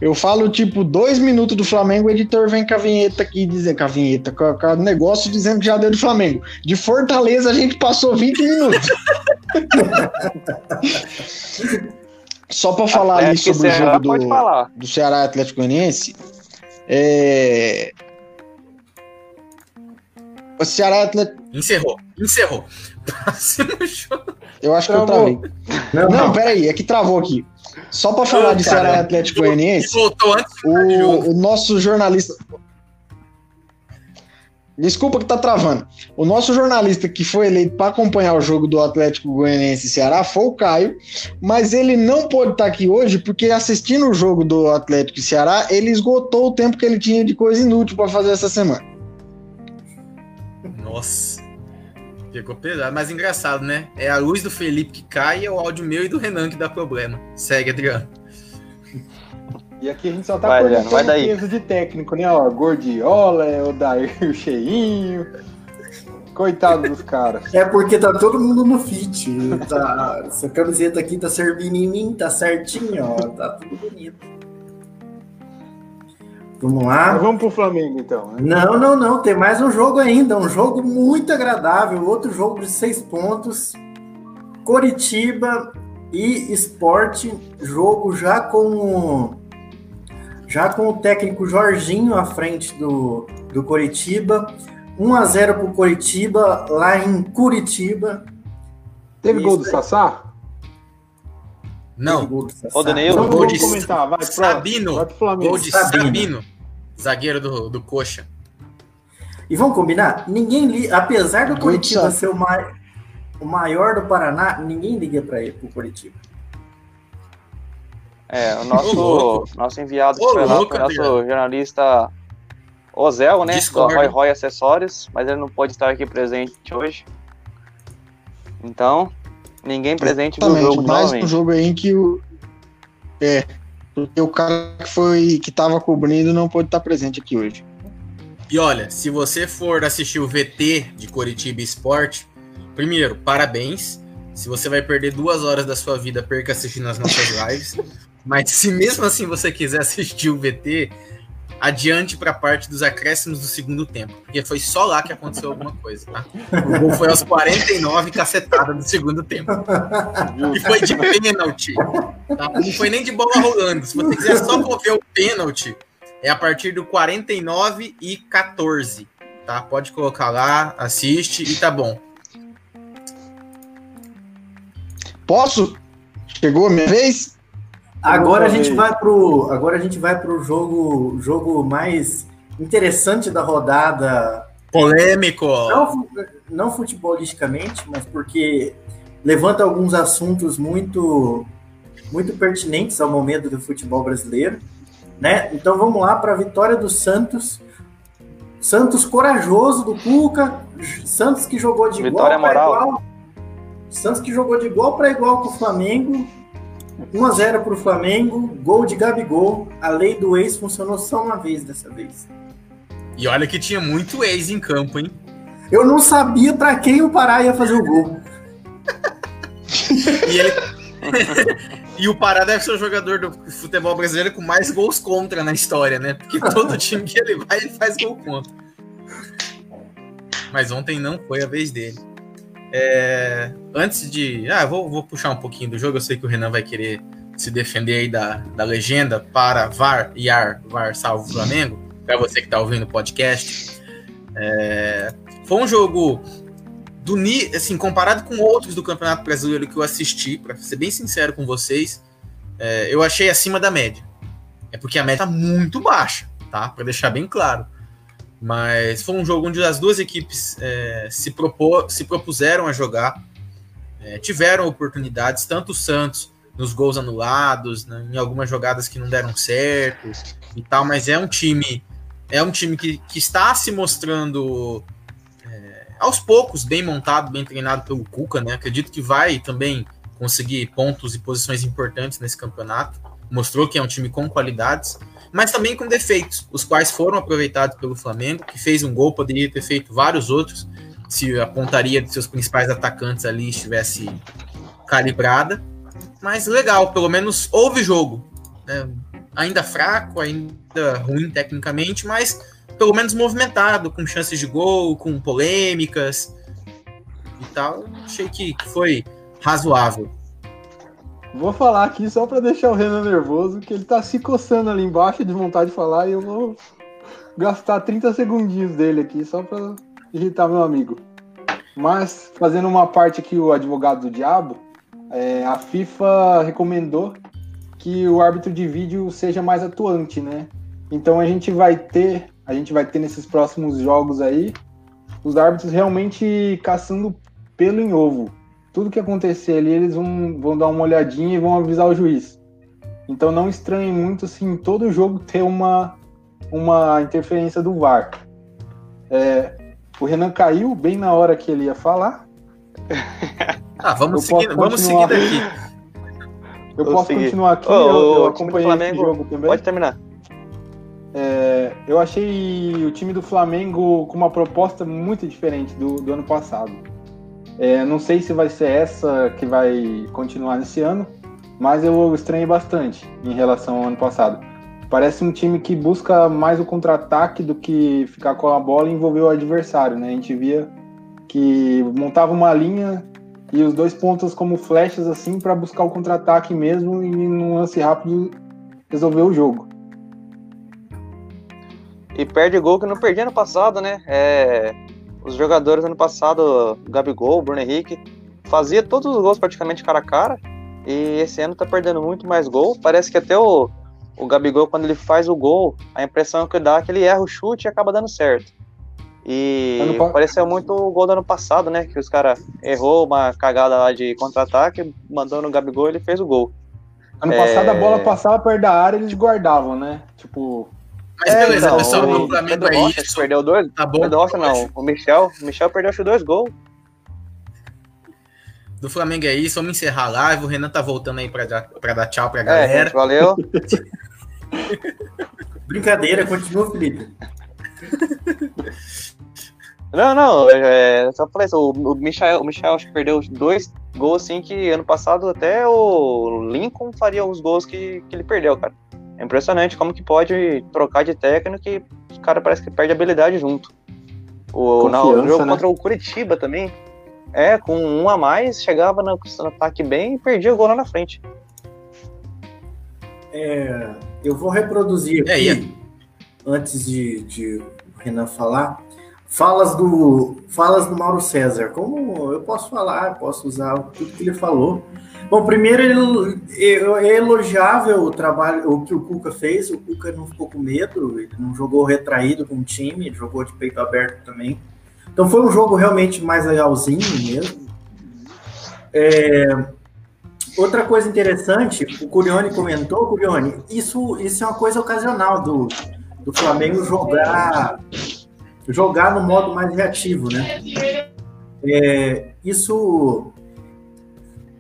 eu falo tipo dois minutos do Flamengo, o editor vem com a vinheta aqui dizendo com a vinheta, com, com o negócio dizendo que já deu do Flamengo. De Fortaleza a gente passou 20 minutos. *laughs* Só pra falar ali Atlético e sobre o Ceará, jogo pode do, do Ceará Atlético Goianiense, é... o Ceará Atlético, Encerrou. Encerrou. *laughs* Jogo. eu acho que eu Travou. travei. Não, Não, peraí, é que travou aqui. Só pra falar Ô, de cara. Ceará Atlético Goianiense, jogo. o, o nosso jornalista. Desculpa que tá travando. O nosso jornalista que foi eleito para acompanhar o jogo do Atlético Goianiense e Ceará foi o Caio, mas ele não pôde estar aqui hoje porque assistindo o jogo do Atlético e Ceará, ele esgotou o tempo que ele tinha de coisa inútil para fazer essa semana. Nossa. Ficou pesado, mas engraçado, né? É a luz do Felipe que cai é o áudio meu e do Renan que dá problema. Segue, Adriano. E aqui a gente só tá Vai, Adriano, vai daí. peso de técnico, né? Ó, Gordiola, é o Dair *laughs* cheinho. Coitado dos caras. É porque tá todo mundo no fit. Tá, essa camiseta aqui tá servindo em mim, tá certinho, ó. Tá tudo bonito. Vamos Mas lá. vamos pro Flamengo, então. Né? Não, não, não. Tem mais um jogo ainda. Um jogo muito agradável. Outro jogo de seis pontos. Coritiba e Esporte. Jogo já com o, já com o técnico Jorginho à frente do, do Coritiba. 1 a 0 pro Coritiba lá em Curitiba. Teve Isso gol do. Sassá? Não, Gol do Sassá. Então gol de comentar. Vai Sabino. vai pro Flamengo. Gol de Sabino. Sabino. Zagueiro do, do Coxa. E vamos combinar? Ninguém li... apesar do Curitiba ser o, mai- o maior do Paraná, ninguém liga para ele pro Curitiba. É, o nosso, nosso enviado que foi lá louco, foi o nosso Adriano. jornalista Ozel, né? Discordo. Do Roy Roy Acessórios, mas ele não pode estar aqui presente hoje. Então, ninguém presente viu o Exatamente, jogo mais um novamente. jogo aí que o. É, porque o cara que foi que tava cobrindo não pôde estar presente aqui hoje. E olha, se você for assistir o VT de Coritiba Esporte, primeiro, parabéns. Se você vai perder duas horas da sua vida, perca assistindo as nossas lives. Mas se mesmo assim você quiser assistir o VT, adiante para a parte dos acréscimos do segundo tempo. Porque foi só lá que aconteceu alguma coisa, tá? O gol foi aos 49 cacetada do segundo tempo. E foi de pênalti. Tá? Não foi nem de bola rolando. Se você quiser só ver o pênalti, é a partir do 49 e 14. Tá? Pode colocar lá, assiste e tá bom. Posso? Chegou a minha vez? Agora a gente vai pro, agora a gente vai pro jogo, jogo mais interessante da rodada, Polêmico. não, não futebolisticamente, mas porque levanta alguns assuntos muito muito pertinentes ao momento do futebol brasileiro, né? Então vamos lá para a vitória do Santos. Santos corajoso do Cuca, Santos que jogou de Vitória igual para moral. igual. Santos que jogou de igual para igual com o Flamengo. 1 a 0 para o Flamengo, gol de Gabigol. A lei do ex funcionou só uma vez dessa vez. E olha que tinha muito ex em campo, hein? Eu não sabia para quem o Pará ia fazer o gol. E ele. *laughs* e o Pará deve ser o jogador do futebol brasileiro com mais gols contra na história, né? Porque todo time que ele vai, ele faz gol contra. Mas ontem não foi a vez dele. É, antes de. Ah, vou, vou puxar um pouquinho do jogo. Eu sei que o Renan vai querer se defender aí da, da legenda para VAR, IAR, VAR salvo Flamengo. Para você que tá ouvindo o podcast. É, foi um jogo do ni- assim, comparado com outros do Campeonato Brasileiro que eu assisti, para ser bem sincero com vocês, é, eu achei acima da média. É porque a média tá muito baixa, tá? Para deixar bem claro. Mas foi um jogo onde as duas equipes é, se, propor, se propuseram a jogar, é, tiveram oportunidades, tanto o Santos nos gols anulados, né, em algumas jogadas que não deram certo e tal, mas é um time é um time que, que está se mostrando aos poucos, bem montado, bem treinado pelo Cuca, né? Acredito que vai também conseguir pontos e posições importantes nesse campeonato. Mostrou que é um time com qualidades, mas também com defeitos, os quais foram aproveitados pelo Flamengo, que fez um gol, poderia ter feito vários outros, se a pontaria de seus principais atacantes ali estivesse calibrada. Mas legal, pelo menos houve jogo. né? Ainda fraco, ainda ruim tecnicamente, mas pelo menos movimentado, com chances de gol, com polêmicas e tal. Achei que foi razoável. Vou falar aqui só pra deixar o Renan nervoso, que ele tá se coçando ali embaixo de vontade de falar e eu vou gastar 30 segundinhos dele aqui só pra irritar meu amigo. Mas, fazendo uma parte aqui, o advogado do diabo, é, a FIFA recomendou que o árbitro de vídeo seja mais atuante, né? Então a gente vai ter, a gente vai ter nesses próximos jogos aí, os árbitros realmente caçando pelo em ovo tudo que acontecer ali, eles vão, vão dar uma olhadinha e vão avisar o juiz. Então não estranhe muito assim, todo jogo ter uma, uma interferência do VAR. É, o Renan caiu bem na hora que ele ia falar. *laughs* Ah, vamos Eu seguir, vamos continuar. seguir daqui. Eu Vou posso seguir. continuar aqui, Ô, eu, eu acompanhei Flamengo esse jogo também. Pode terminar. É, eu achei o time do Flamengo com uma proposta muito diferente do, do ano passado. É, não sei se vai ser essa que vai continuar nesse ano, mas eu estranhei bastante em relação ao ano passado. Parece um time que busca mais o contra-ataque do que ficar com a bola e envolver o adversário, né? A gente via que montava uma linha e os dois pontos como flechas assim para buscar o contra-ataque mesmo e num lance rápido resolver o jogo. E perde gol que não perdia ano passado, né? É, os jogadores ano passado, o Gabigol, o Bruno Henrique, fazia todos os gols praticamente cara a cara. E esse ano tá perdendo muito mais gol. Parece que até o, o Gabigol, quando ele faz o gol, a impressão que dá é que ele erra o chute e acaba dando certo. E Ano pareceu muito o gol do ano passado, né? Que os caras errou uma cagada lá de contra-ataque, mandou no Gabigol e ele fez o gol. Ano É. passado a bola passava perto da área e eles guardavam, né? Tipo, Mas beleza, então, pessoal, o Flamengo Pedro é Rocha isso. perdeu dois, Tá bom? Pedro Rocha não, o Michel, o Michel perdeu acho dois gols. Do Flamengo é isso. Vamos encerrar a live. O Renan tá voltando aí pra dar, pra dar tchau pra É, galera. gente, valeu. *laughs* Brincadeira, continua, Felipe. Não, não, é, só falei isso, o, o Michel, o Michel acho que perdeu dois gols assim que ano passado até o Lincoln faria os gols que, que ele perdeu, cara. É impressionante como que pode trocar de técnico e os caras parece que perde habilidade junto. O, na- o jogo né? contra o Curitiba também, é, com um a mais, chegava no, no ataque bem e perdia o gol lá na frente. É, eu vou reproduzir É, aqui, antes de, de o Renan falar, falas do, falas do Mauro César. Como eu posso falar, posso usar tudo que ele falou. Bom, primeiro ele, é elogiável o trabalho, o que o Cuca fez. O Cuca não ficou com medo, ele não jogou retraído com o time, jogou de peito aberto também. Então foi um jogo realmente mais legalzinho mesmo. É, outra coisa interessante, o Curione comentou, Curione, isso, isso é uma coisa ocasional do, do Flamengo jogar jogar no modo mais reativo, né? É, isso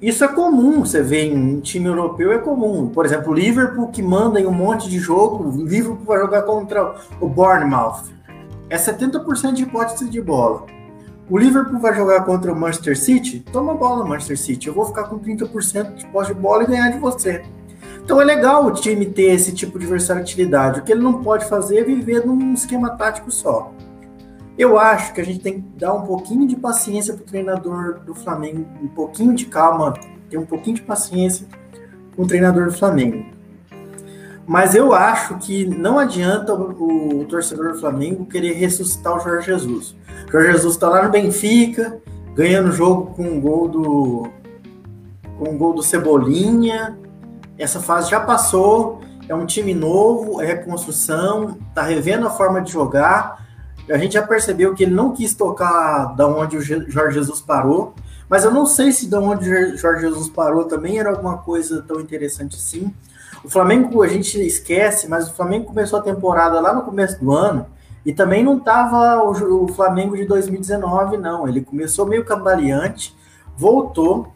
isso é comum, você vê em time europeu é comum. Por exemplo, o Liverpool que manda em um monte de jogo, o Liverpool vai jogar contra o Bournemouth. É 70% de hipótese de bola. O Liverpool vai jogar contra o Manchester City, toma bola Manchester City. Eu vou ficar com 30% de posse de bola e ganhar de você. Então é legal o time ter esse tipo de versatilidade. O que ele não pode fazer é viver num esquema tático só. Eu acho que a gente tem que dar um pouquinho de paciência para o treinador do Flamengo, um pouquinho de calma, ter um pouquinho de paciência com o treinador do Flamengo. Mas eu acho que não adianta o, o torcedor do Flamengo querer ressuscitar o Jorge Jesus. O Jorge Jesus está lá no Benfica, ganhando o jogo com um gol do com um gol do Cebolinha. Essa fase já passou, é um time novo, é reconstrução, está revendo a forma de jogar a gente já percebeu que ele não quis tocar da onde o Jorge Jesus parou, mas eu não sei se da onde o Jorge Jesus parou também era alguma coisa tão interessante assim. O Flamengo, a gente esquece, mas o Flamengo começou a temporada lá no começo do ano e também não estava o, Flamengo de 2019, não. Ele começou meio cambaleante, voltou,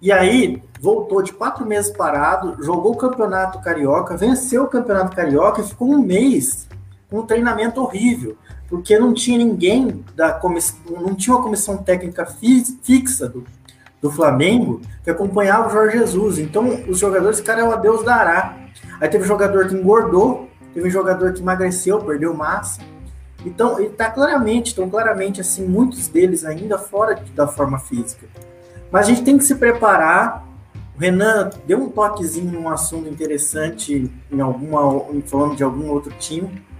e aí voltou de quatro meses parado, jogou o Campeonato Carioca, venceu o Campeonato Carioca e ficou um mês com um treinamento horrível porque não tinha ninguém da comissão, não tinha uma comissão técnica fixa do, do Flamengo que acompanhava o Jorge Jesus. Então, os jogadores, cara, é o adeus dará. Aí teve jogador que engordou, teve um jogador que emagreceu, perdeu massa. Então, ele tá claramente, estão claramente, assim, muitos deles ainda fora da forma física. Mas a gente tem que se preparar. O Renan deu um toquezinho num assunto interessante em alguma, falando de algum outro time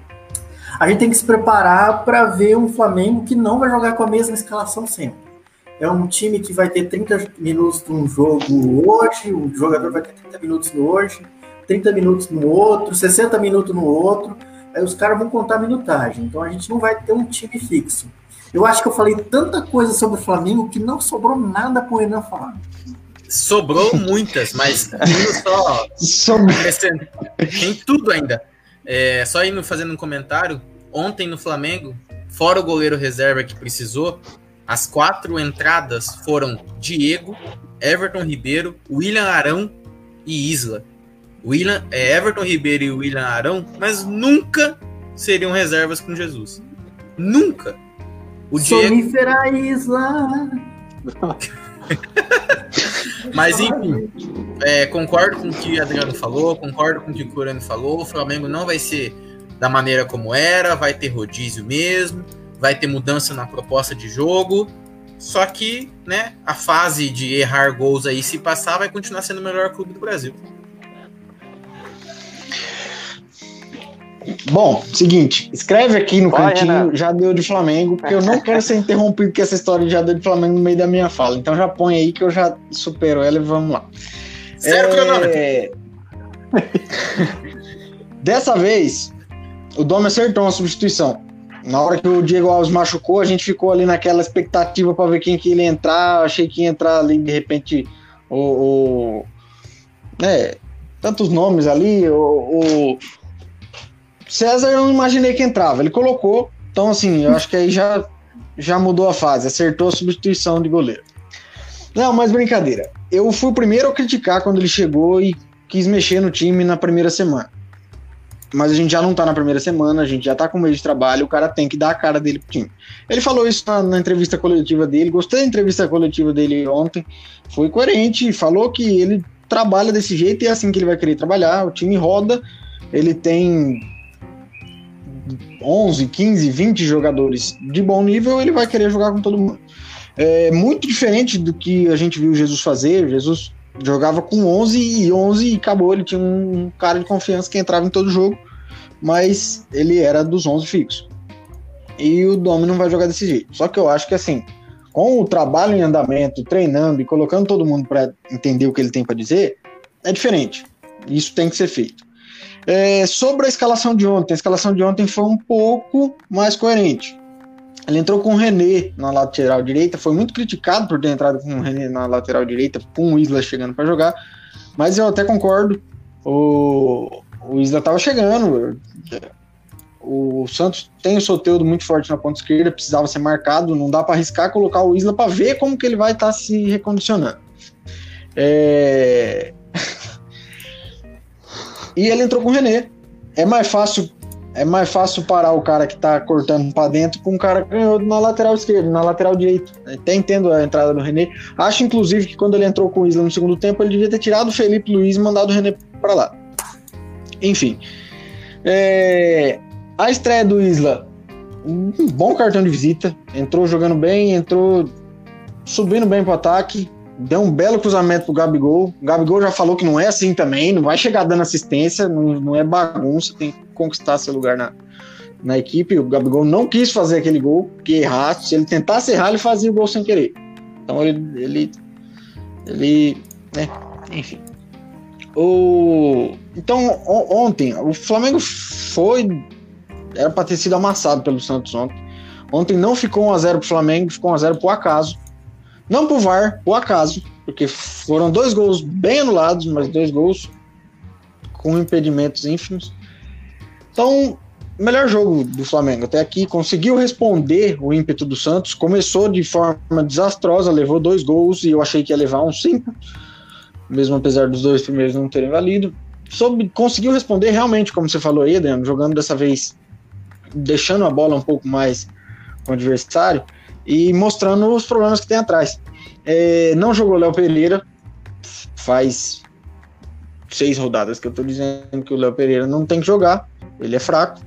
a gente tem que se preparar para ver um Flamengo que não vai jogar com a mesma escalação sempre. É um time que vai ter 30 minutos num jogo hoje, o jogador vai ter 30 minutos no hoje, 30 minutos no outro, 60 minutos no outro. Aí os caras vão contar a minutagem. Então a gente não vai ter um time fixo. Eu acho que eu falei tanta coisa sobre o Flamengo que não sobrou nada para o Renan falar. Sobrou muitas, mas só. *laughs* Sobre... Tem tudo ainda. É, só indo fazendo um comentário, ontem no Flamengo, fora o goleiro reserva que precisou, as quatro entradas foram Diego, Everton Ribeiro, William Arão e Isla. William, é Everton Ribeiro e William Arão, mas nunca seriam reservas com Jesus. Nunca. O Diego... Isla. *laughs* Mas enfim, é, concordo com o que o Adriano falou, concordo com o que o Curano falou. O Flamengo não vai ser da maneira como era, vai ter rodízio mesmo, vai ter mudança na proposta de jogo. Só que, né, a fase de errar gols aí, se passar, vai continuar sendo o melhor clube do Brasil. Bom, seguinte, escreve aqui no cantinho Renato. já deu de Flamengo, porque eu não quero ser interrompido com essa história de já deu de Flamengo no meio da minha fala. Então já põe aí que eu já supero ela e vamos lá. Zero é... *laughs* Dessa vez, o Dom acertou uma substituição. Na hora que o Diego Alves machucou, a gente ficou ali naquela expectativa para ver quem que ia entrar. Achei que ia entrar ali, de repente, o. o né, tantos nomes ali, o, o César eu não imaginei que entrava. Ele colocou. Então, assim, eu acho que aí já, já mudou a fase. Acertou a substituição de goleiro. Não, mas brincadeira. Eu fui o primeiro a criticar quando ele chegou e quis mexer no time na primeira semana. Mas a gente já não tá na primeira semana, a gente já tá com meio de trabalho, o cara tem que dar a cara dele pro time. Ele falou isso na, na entrevista coletiva dele, gostei da entrevista coletiva dele ontem, foi coerente, falou que ele trabalha desse jeito e é assim que ele vai querer trabalhar, o time roda, ele tem 11, 15, 20 jogadores de bom nível, ele vai querer jogar com todo mundo. É muito diferente do que a gente viu Jesus fazer. Jesus jogava com 11 e 11 e acabou. Ele tinha um cara de confiança que entrava em todo jogo, mas ele era dos 11 fixos. E o Domi não vai jogar desse jeito. Só que eu acho que assim, com o trabalho em andamento, treinando e colocando todo mundo para entender o que ele tem para dizer, é diferente. Isso tem que ser feito. É, sobre a escalação de ontem, a escalação de ontem foi um pouco mais coerente. Ele entrou com o René na lateral direita, foi muito criticado por ter entrado com o René na lateral direita, com o Isla chegando para jogar, mas eu até concordo. O, o Isla estava chegando. O Santos tem o Soteudo muito forte na ponta esquerda, precisava ser marcado, não dá para arriscar colocar o Isla para ver como que ele vai estar tá se recondicionando. É... *laughs* e ele entrou com o René. É mais fácil é mais fácil parar o cara que tá cortando para dentro com o cara que ganhou na lateral esquerda, na lateral direita. Até entendo a entrada do René. Acho, inclusive, que quando ele entrou com o Isla no segundo tempo, ele devia ter tirado o Felipe Luiz e mandado o René para lá. Enfim. É... A estreia do Isla, um bom cartão de visita. Entrou jogando bem, entrou subindo bem pro ataque. Deu um belo cruzamento pro Gabigol. O Gabigol já falou que não é assim também, não vai chegar dando assistência, não, não é bagunça, tem conquistar seu lugar na, na equipe. O Gabigol não quis fazer aquele gol, porque errar, se ele tentasse errar, ele fazia o gol sem querer. Então ele. ele, ele né, enfim. O, então, ontem, o Flamengo foi. Era para ter sido amassado pelo Santos ontem. Ontem não ficou 1x0 pro Flamengo, ficou 1x0 pro acaso. Não pro VAR, o acaso, porque foram dois gols bem anulados, mas dois gols com impedimentos ínfimos. Então, melhor jogo do Flamengo até aqui, conseguiu responder o ímpeto do Santos, começou de forma desastrosa, levou dois gols e eu achei que ia levar uns cinco, mesmo apesar dos dois primeiros não terem valido. Conseguiu responder realmente, como você falou aí, Adriano, jogando dessa vez, deixando a bola um pouco mais com o adversário e mostrando os problemas que tem atrás. É, não jogou Léo Pereira, faz seis rodadas que eu tô dizendo que o Léo Pereira não tem que jogar, ele é fraco.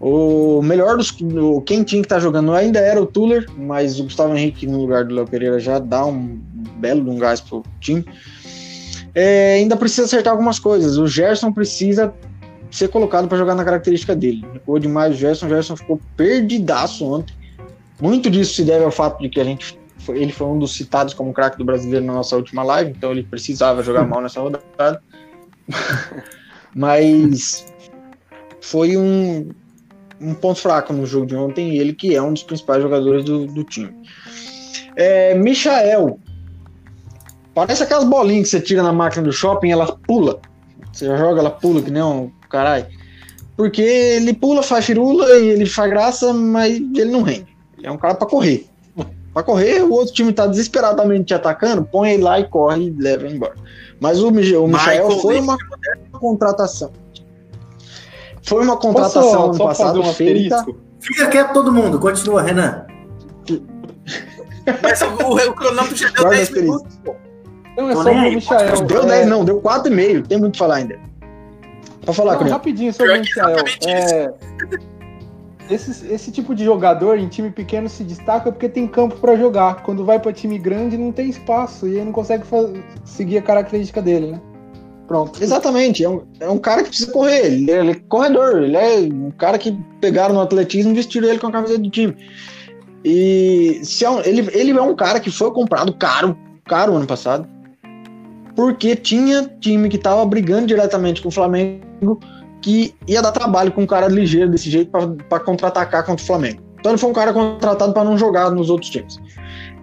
O melhor dos. O, quem tinha que estar tá jogando ainda era o Tuller, mas o Gustavo Henrique no lugar do Léo Pereira já dá um belo um gás pro time. É, ainda precisa acertar algumas coisas. O Gerson precisa ser colocado para jogar na característica dele. Ficou demais o Gerson, o Gerson ficou perdidaço ontem. Muito disso se deve ao fato de que a gente foi, ele foi um dos citados como craque do brasileiro na nossa última live, então ele precisava jogar *laughs* mal nessa rodada. *laughs* Mas foi um, um ponto fraco no jogo de ontem, ele que é um dos principais jogadores do, do time. É, Michael, parece aquelas bolinhas que você tira na máquina do shopping, ela pula. Você joga, ela pula que nem um caralho. Porque ele pula, faz firula e ele faz graça, mas ele não rende. É um cara para correr. Para correr, o outro time tá desesperadamente te atacando, põe ele lá e corre e leva ele embora. Mas o, o Michael foi uma contratação. Foi uma contratação Posso, ano passado um feita. Fica quieto todo mundo, continua, Renan. Mas o, o, o cronômetro já deu Guarda 10 a experiência. minutos, pô. Não, é Tô nem o Michael. Deu é, 10, não, deu 4,5. Tem muito pra falar ainda. Pode falar, Não, rapidinho sobre o que Michael. É, esse, esse tipo de jogador em time pequeno se destaca porque tem campo para jogar. Quando vai para time grande não tem espaço e aí não consegue seguir a característica dele, né? Pronto. Exatamente, é um, é um cara que precisa correr, ele é, ele é corredor, ele é um cara que pegaram no atletismo e vestiram ele com a camiseta do time. E se é um- ele, ele é um cara que foi comprado caro, caro ano passado, porque tinha time que tava brigando diretamente com o Flamengo que ia dar trabalho com um cara ligeiro desse jeito para contra-atacar contra o Flamengo. Então ele foi um cara contratado para não jogar nos outros times.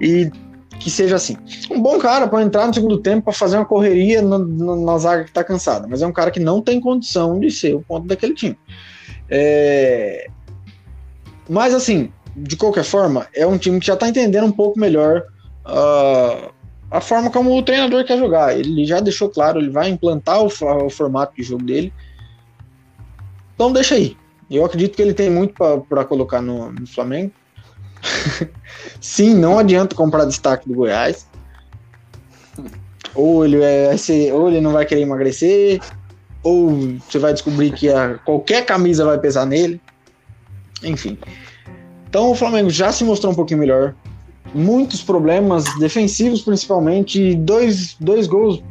E que seja assim. Um bom cara para entrar no segundo tempo para fazer uma correria na, na, na zaga que tá cansada, mas é um cara que não tem condição de ser o ponto daquele time. É... Mas assim, de qualquer forma, é um time que já tá entendendo um pouco melhor ah, a forma como o treinador quer jogar. Ele já deixou claro, ele vai implantar o, o formato de jogo dele. Então deixa aí. Eu acredito que ele tem muito para colocar no, no Flamengo. *laughs* Sim, não adianta comprar destaque do Goiás. Ou ele ser, ou ele não vai querer emagrecer, ou você vai descobrir que a, qualquer camisa vai pesar nele. Enfim. Então o Flamengo já se mostrou um pouquinho melhor. Muitos problemas defensivos, principalmente. Dois, dois gols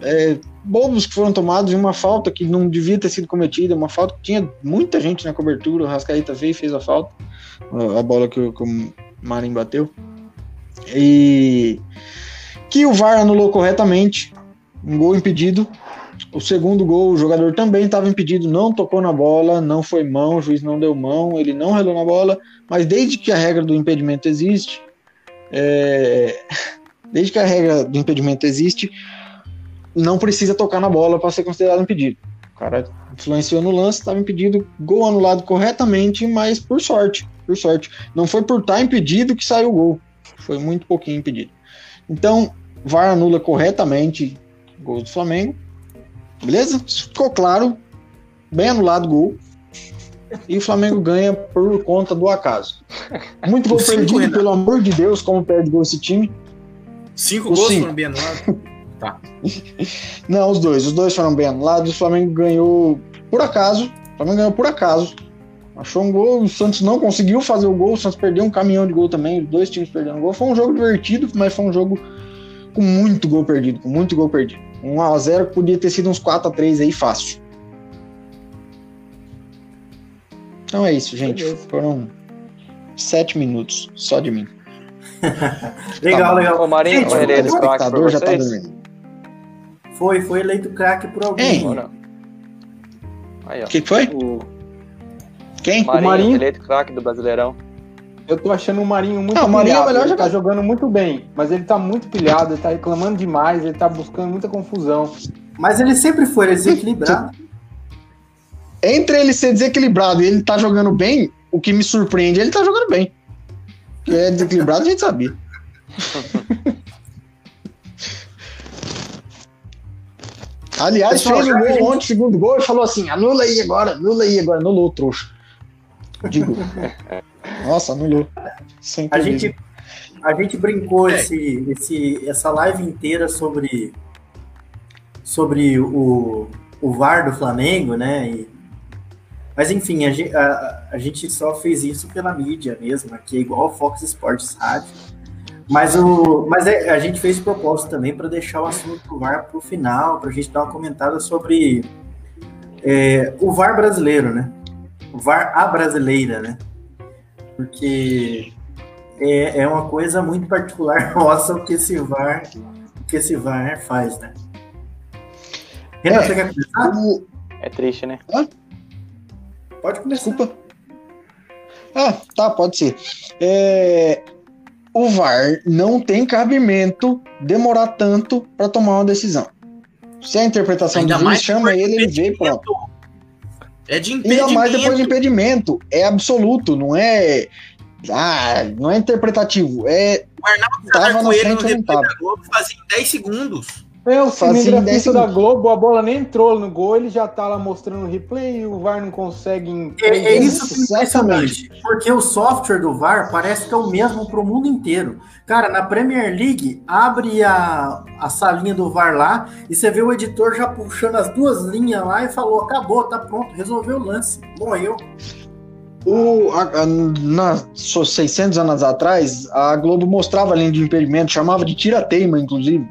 é, bobos que foram tomados e uma falta que não devia ter sido cometida. Uma falta que tinha muita gente na cobertura. O Rascaíta veio e fez a falta. A bola que, o- que o bateu. E que o VAR anulou corretamente, um gol impedido. O segundo gol, o jogador também estava impedido, não tocou na bola, não foi mão, o juiz não deu mão, ele não relou na bola, mas desde que a regra do impedimento existe, é, desde que a regra do impedimento existe, não precisa tocar na bola para ser considerado impedido. O cara influenciou no lance, estava impedido, gol anulado corretamente, mas por sorte, por sorte. Não foi por estar impedido que saiu o gol, foi muito pouquinho impedido. Então, VAR anula corretamente o gol do Flamengo, beleza? Ficou claro, bem anulado o gol. E o Flamengo ganha por conta do acaso. Muito gol perdido, pelo amor de Deus, como perde gol esse time. Cinco Os gols cinco. foram bem anulados. Tá. *laughs* Não, os dois. Os dois foram bem anulados. O Flamengo ganhou por acaso. O Flamengo ganhou por acaso. Achou um gol. O Santos não conseguiu fazer o gol. O Santos perdeu um caminhão de gol também. Os dois times perderam gol. Foi um jogo divertido, mas foi um jogo com muito gol perdido. Com muito gol perdido. 1x0 podia ter sido uns 4x3 aí fácil. Então é isso, gente. Beleza. Foram sete minutos só de mim. *laughs* Legal, bom. legal. Ô, Marinho, Gente, o espectador já tá dormindo. Foi, foi eleito craque por alguém. Ou não? Aí, ó. O que que foi? O- Quem? Marinho, Marinho? eleito craque do Brasileirão. Eu tô achando o Marinho muito Não, o Marinho é o pilhado. melhor ele tá jogando muito bem, mas ele tá muito pilhado, ele tá reclamando demais, ele tá buscando muita confusão. Mas ele sempre foi desequilibrado. entre ele ser desequilibrado e ele tá jogando bem, o que me surpreende é ele tá jogando bem. Que é desequilibrado, a gente sabia. *laughs* Aliás, fez o gol gente- ontem, segundo gol, e falou assim: anula aí agora, anula aí agora, anulou o trouxa. Digo. *laughs* Nossa, anulou. Sem A gente, a gente brincou É. esse, esse, essa live inteira sobre, sobre o, o VAR do Flamengo, né? E- mas enfim, a, a, a gente só fez isso pela mídia mesmo, aqui é igual o Fox Sports Rádio. Mas, o, mas é- a gente fez propósito também para deixar o assunto do VAR para o final, para a gente dar uma comentada sobre é, o VAR brasileiro, né? O VAR a brasileira, né? Porque é, é uma coisa muito particular *laughs* nossa o que esse VAR, o que esse VAR faz, né? Renan, É. você quer começar? O- É triste, né? Pode começar. Desculpa. Ah, tá, pode ser. É, o VAR não tem cabimento demorar tanto para tomar uma decisão. Se a interpretação Ainda do juiz chama ele, ele vê e pronto. É de Ainda impedimento. mais depois de impedimento. É absoluto, não é. Ah, não é interpretativo. É. O Arnaldo Tava na no frente, eu não tava. da Globo fazia em 10 segundos. É, o Fazia em 10 cinegrafista da. Globo, a bola nem entrou no gol, ele já tá lá mostrando o replay e o VAR não consegue. É, é isso que é Exatamente. porque o software do VAR parece que é o mesmo para o mundo inteiro. Cara, na Premier League, abre a, a salinha do VAR lá e você vê o editor já puxando as duas linhas lá e falou: acabou, tá pronto, resolveu o lance, morreu. O, a, a, na, so- 600 anos atrás, a Globo mostrava a linha de impedimento, chamava de tira-teima, inclusive.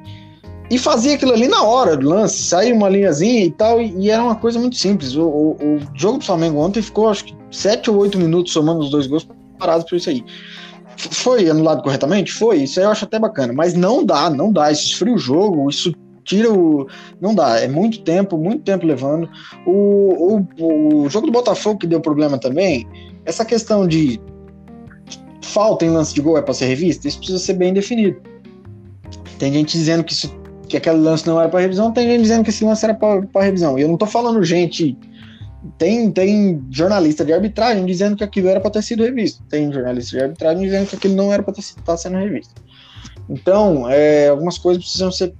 E fazia aquilo ali na hora do lance, saía uma linhazinha e tal, e, e era uma coisa muito simples. O, o- o jogo do Flamengo ontem ficou, acho que, 7 ou 8 minutos somando os dois gols parados por isso aí. Foi anulado corretamente? Foi, isso aí eu acho até bacana, mas não dá, não dá. Isso esfria o jogo, isso tira o. Não dá, é muito tempo, muito tempo levando. O, o, o jogo do Botafogo que deu problema também, essa questão de falta em lance de gol é para ser revista, isso precisa ser bem definido. Tem gente dizendo que, isso, que aquele lance não era para revisão, tem gente dizendo que esse lance era para revisão. E eu não tô falando gente. Tem, tem jornalista de arbitragem dizendo que aquilo era para ter sido revisto. Tem jornalista de arbitragem dizendo que aquilo não era para estar tá sendo revisto. Então, é, algumas coisas precisam ser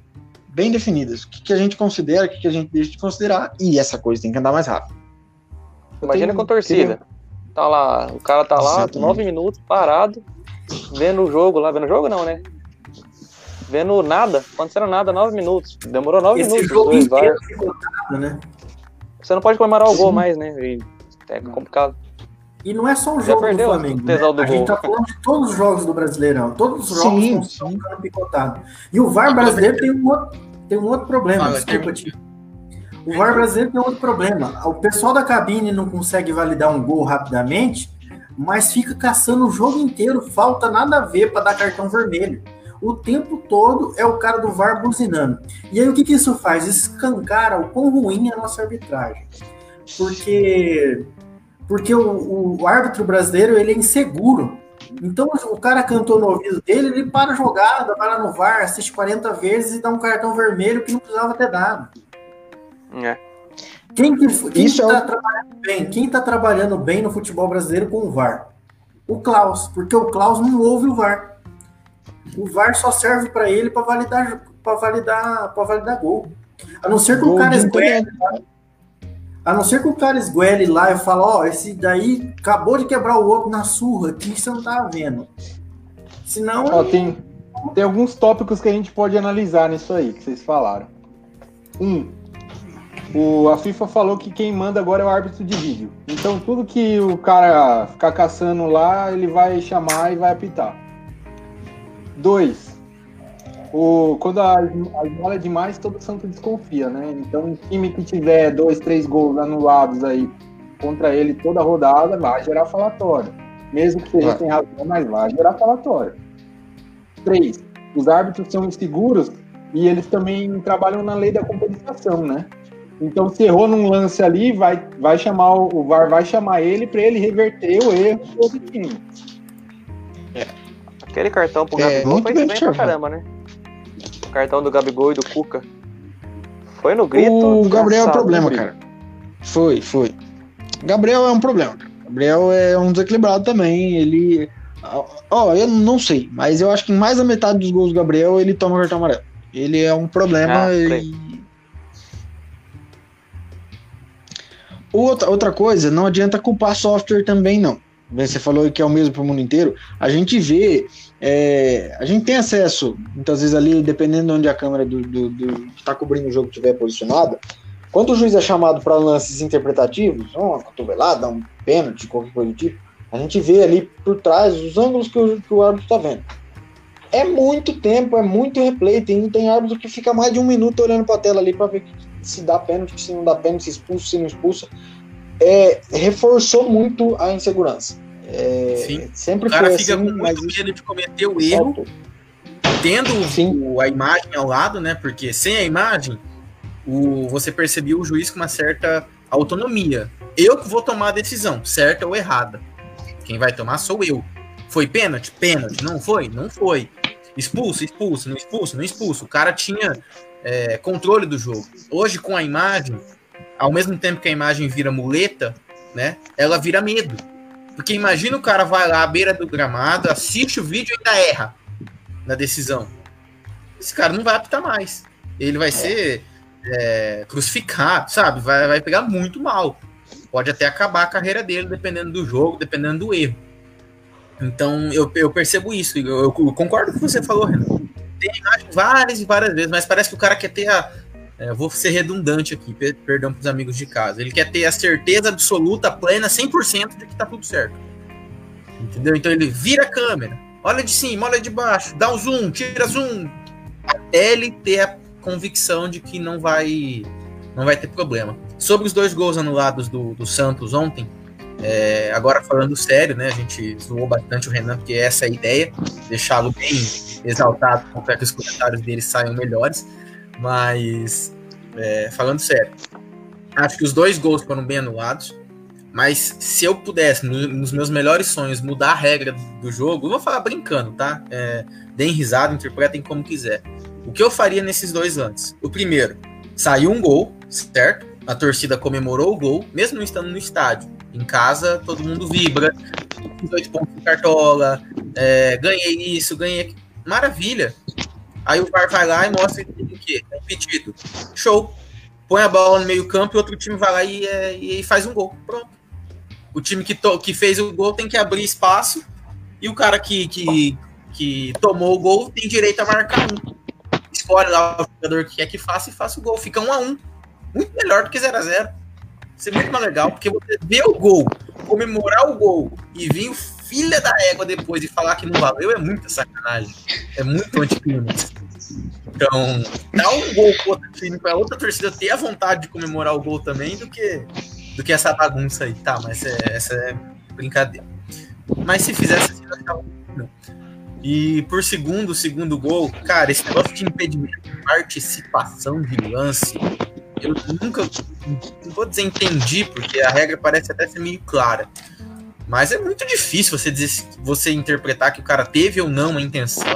bem definidas. O que, que a gente considera, o que, que a gente deixa de considerar, e essa coisa tem que andar mais rápido. Imagina tenho- com torcida. Tá lá, o cara tá lá, Exatamente. nove minutos, parado, vendo o jogo lá. Vendo o jogo não, né? Vendo nada, acontecendo nada, nove minutos. Demorou nove Esse minutos. os jogo dois né? Você não pode comemorar o gol mais, né? E é complicado. E não é só um Já jogo do Flamengo. Né? do A gente tá falando de todos os jogos do Brasileirão. Todos os jogos Sim, estão sim. ficando picotados. E o VAR brasileiro tem um outro, tem um outro problema. Fala, desculpa. O VAR brasileiro tem outro problema. O pessoal da cabine não consegue validar um gol rapidamente. mas fica caçando o jogo inteiro, falta nada a ver para dar cartão vermelho. O tempo todo é o cara do VAR buzinando. E aí o que, que isso faz? Escancara o quão ruim é a nossa arbitragem. Porque, porque o, o árbitro brasileiro ele é inseguro. Então o cara cantou no ouvido dele, ele para a jogada, vai lá no VAR, assiste 40 vezes e dá um cartão vermelho que não precisava ter dado. É. Quem que está é o- trabalhando bem? Quem está trabalhando bem no futebol brasileiro com o VAR? O Klaus, porque o Klaus não ouve o VAR. O VAR só serve para ele para validar para validar para validar gol. A não ser que o cara esguele, a não ser que o cara esguele lá e fala, ó, esse daí acabou de quebrar o outro na surra, que você não tá vendo. Senão, Ó, tem, tem alguns tópicos que a gente pode analisar nisso aí que vocês falaram. Um, o, a FIFA falou que quem manda agora é o árbitro de vídeo. Então tudo que o cara ficar caçando lá, ele vai chamar e vai apitar. Dois, o, quando a, a esmola é demais, todo santo desconfia, né? Então um time que tiver dois, três gols anulados aí contra ele toda rodada, vai gerar falatório. Mesmo que seja sem razão, mas vai gerar falatório. Três, os árbitros são inseguros e eles também trabalham na lei da compensação, né? Então, se errou num lance ali, vai, vai chamar o, o VAR vai chamar ele para ele reverter o erro do outro time. Aquele cartão pro É, Gabigol foi bem bem pra caramba, né? O cartão do Gabigol e do Cuca. Foi no grito. O Gabriel é desgraçado, problema, cara. Foi, foi. Gabriel é um problema. Gabriel é um desequilibrado também. Ele. Ó, eu não sei, mas eu acho que mais da metade dos gols do Gabriel ele toma cartão amarelo. Ele é um problema Ah, e. Outra, outra coisa, não adianta culpar software também, não. Você falou que é o mesmo para o mundo inteiro. A gente vê, é, a gente tem acesso, muitas vezes ali, dependendo de onde a câmera do, do, do que está cobrindo o jogo estiver posicionada, quando o juiz é chamado para lances interpretativos, uma cotovelada, um pênalti, qualquer coisa do tipo, a gente vê ali por trás os ângulos que o, que o árbitro está vendo. É muito tempo, é muito replay. Tem, tem árbitro que fica mais de um minuto olhando para a tela ali para ver se dá pênalti, se não dá pênalti, se expulsa, se não expulsa. É, reforçou muito a insegurança. É, Sim. Sempre O cara fica assim, com muito isso medo de cometer o erro, faltou. tendo o- a imagem ao lado, né? Porque sem a imagem, o, você percebia o juiz com uma certa autonomia. Eu que vou tomar a decisão, certa ou errada. Quem vai tomar sou eu. Foi pênalti? Pênalti. Não foi? Não foi. Expulso, expulso, não expulso, não expulso. O cara tinha é, controle do jogo. Hoje, com a imagem, ao mesmo tempo que a imagem vira muleta, né? Ela vira medo. Porque imagina o cara vai lá à beira do gramado, assiste o vídeo e ainda erra na decisão. Esse cara não vai apitar mais. Ele vai ser é, crucificado, sabe? Vai, vai pegar muito mal. Pode até acabar a carreira dele, dependendo do jogo, dependendo do erro. Então eu, eu percebo isso. Eu, eu concordo com o que você falou, Renan. Tem imagem várias e várias vezes, mas parece que o cara quer ter a. é, vou ser redundante aqui, per- perdão para os amigos de casa. Ele quer ter a certeza absoluta, plena, 100% de que tá tudo certo. Entendeu? Então ele vira a câmera, olha de cima, olha de baixo, dá um zoom, tira zoom, até ele ter a convicção de que não vai, não vai ter problema. Sobre os dois gols anulados do, do Santos ontem, é, agora falando sério, né? A gente zoou bastante o Renan, porque essa é a ideia, deixá-lo bem exaltado para que os comentários dele saiam melhores. Mas, é, falando sério, acho que os dois gols foram bem anulados. Mas se eu pudesse, no- nos meus melhores sonhos, mudar a regra do jogo, eu vou falar brincando, tá? É, deem risada, interpretem como quiser. O que eu faria nesses dois lances? O primeiro, saiu um gol, certo? A torcida comemorou o gol, mesmo não estando no estádio. Em casa, todo mundo vibra. Fiz Dois pontos de cartola, é, ganhei isso, ganhei. Maravilha. Aí o VAR vai lá e mostra o quê? É impedido. Show. Põe a bola no meio campo e outro time vai lá e, é, e faz um gol. Pronto. O time que, to- que fez o gol tem que abrir espaço e o cara que, que, que tomou o gol tem direito a marcar um. Escolhe lá o jogador que quer que faça e faça o gol. Fica um a um. Muito melhor do que 0 a 0 Isso é muito mais legal, porque você vê o gol, comemorar o gol e vir o filho da égua depois e falar que não valeu é muita sacanagem. É muito anticlímax. Então, dá um gol pro outro time, pra outra torcida ter a vontade de comemorar o gol também, do que, do que essa bagunça aí. Tá, mas é- essa é brincadeira. Mas se fizesse assim, tava E por segundo, segundo gol, cara, esse negócio de impedimento, participação de lance, eu nunca, não vou dizer entendi, porque a regra parece até ser meio clara. Mas é muito difícil você dizer, você interpretar que o cara teve ou não a intenção,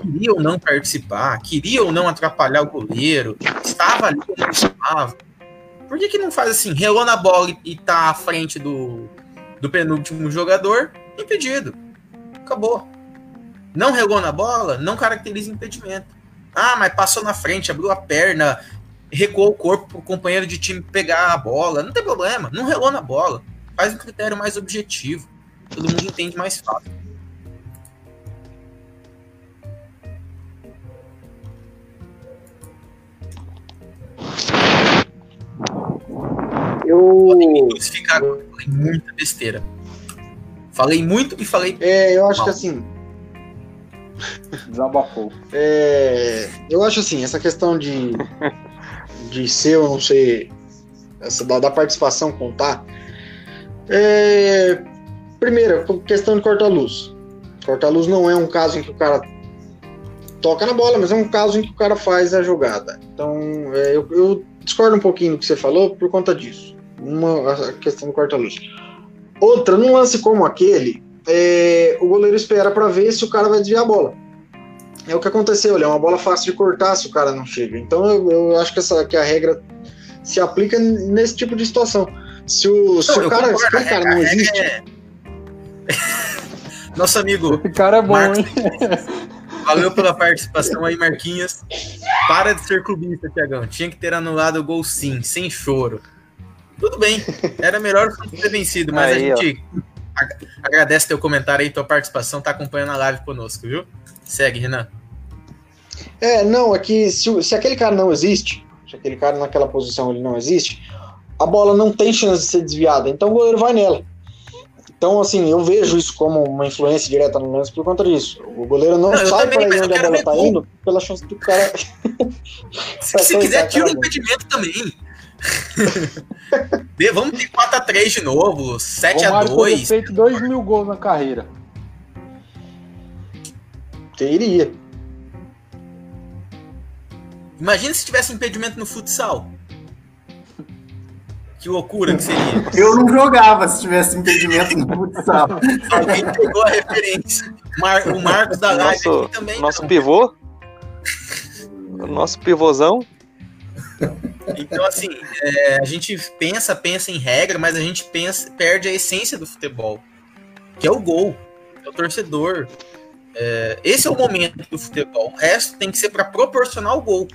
queria ou não participar, queria ou não atrapalhar o goleiro, estava ali ou não estava. Por que, que não faz assim, relou na bola e tá à frente do, do penúltimo jogador, impedido. Acabou. Não relou na bola, não caracteriza impedimento. Ah, mas passou na frente, abriu a perna, recuou o corpo pro companheiro de time pegar a bola. Não tem problema, não relou na bola. Faz um critério mais objetivo. Todo mundo entende mais fácil. Eu. Crucificar, eu falei muita besteira. Falei muito e falei. É, eu acho Mal. que assim. Desabafou. É, eu acho assim, essa questão de, de ser ou não ser, essa da, da participação contar. É, primeiro, por questão de corta-luz. Corta-luz não é um caso em que o cara toca na bola, mas é um caso em que o cara faz a jogada. Então, é, eu, eu discordo um pouquinho do que você falou por conta disso. Uma a questão do corta-luz. Outra, num lance como aquele, é, o goleiro espera para ver se o cara vai desviar a bola. É o que aconteceu, é uma bola fácil de cortar se o cara não chega. Então eu, eu acho que, essa, que a regra se aplica nesse tipo de situação. Se o, se Não, o cara, concordo, cara não regra existe, é- *laughs* Nosso amigo, Esse cara é bom, Marcos- hein? *laughs* valeu pela participação aí, Marquinhos. Para de ser clubista, Tiagão. Tinha que ter anulado o gol sim, sem choro. Tudo bem, era melhor ter vencido, mas Aí, a gente ag- agradece teu comentário aí, tua participação, tá acompanhando a live conosco, viu? Segue, Renan. É, não, é que se, se aquele cara não existe, se aquele cara naquela posição ele não existe, a bola não tem chance de ser desviada, então o goleiro vai nela. Então, assim, eu vejo isso como uma influência direta no lance por conta disso. O goleiro não, Não, sai para onde a bola tá indo pela chance do cara. *laughs* Se, se quem quiser, tá tira o acabando. impedimento também. *laughs* Vamos ter 4x3 de novo, O Romário poderia 7x2. feito 2 mil gols na carreira. Teria. Imagina se tivesse impedimento no futsal. Que loucura que seria. Eu não jogava se tivesse impedimento no futsal. Alguém pegou a referência. Mar- o Marcos da live Nosso, aqui também. nosso não. pivô. O nosso pivôzão. Então, assim, é, a gente pensa, pensa em regra, mas a gente pensa, perde a essência do futebol, que é o gol, é o torcedor. É, esse é o momento do futebol. O resto tem que ser para proporcionar o gol.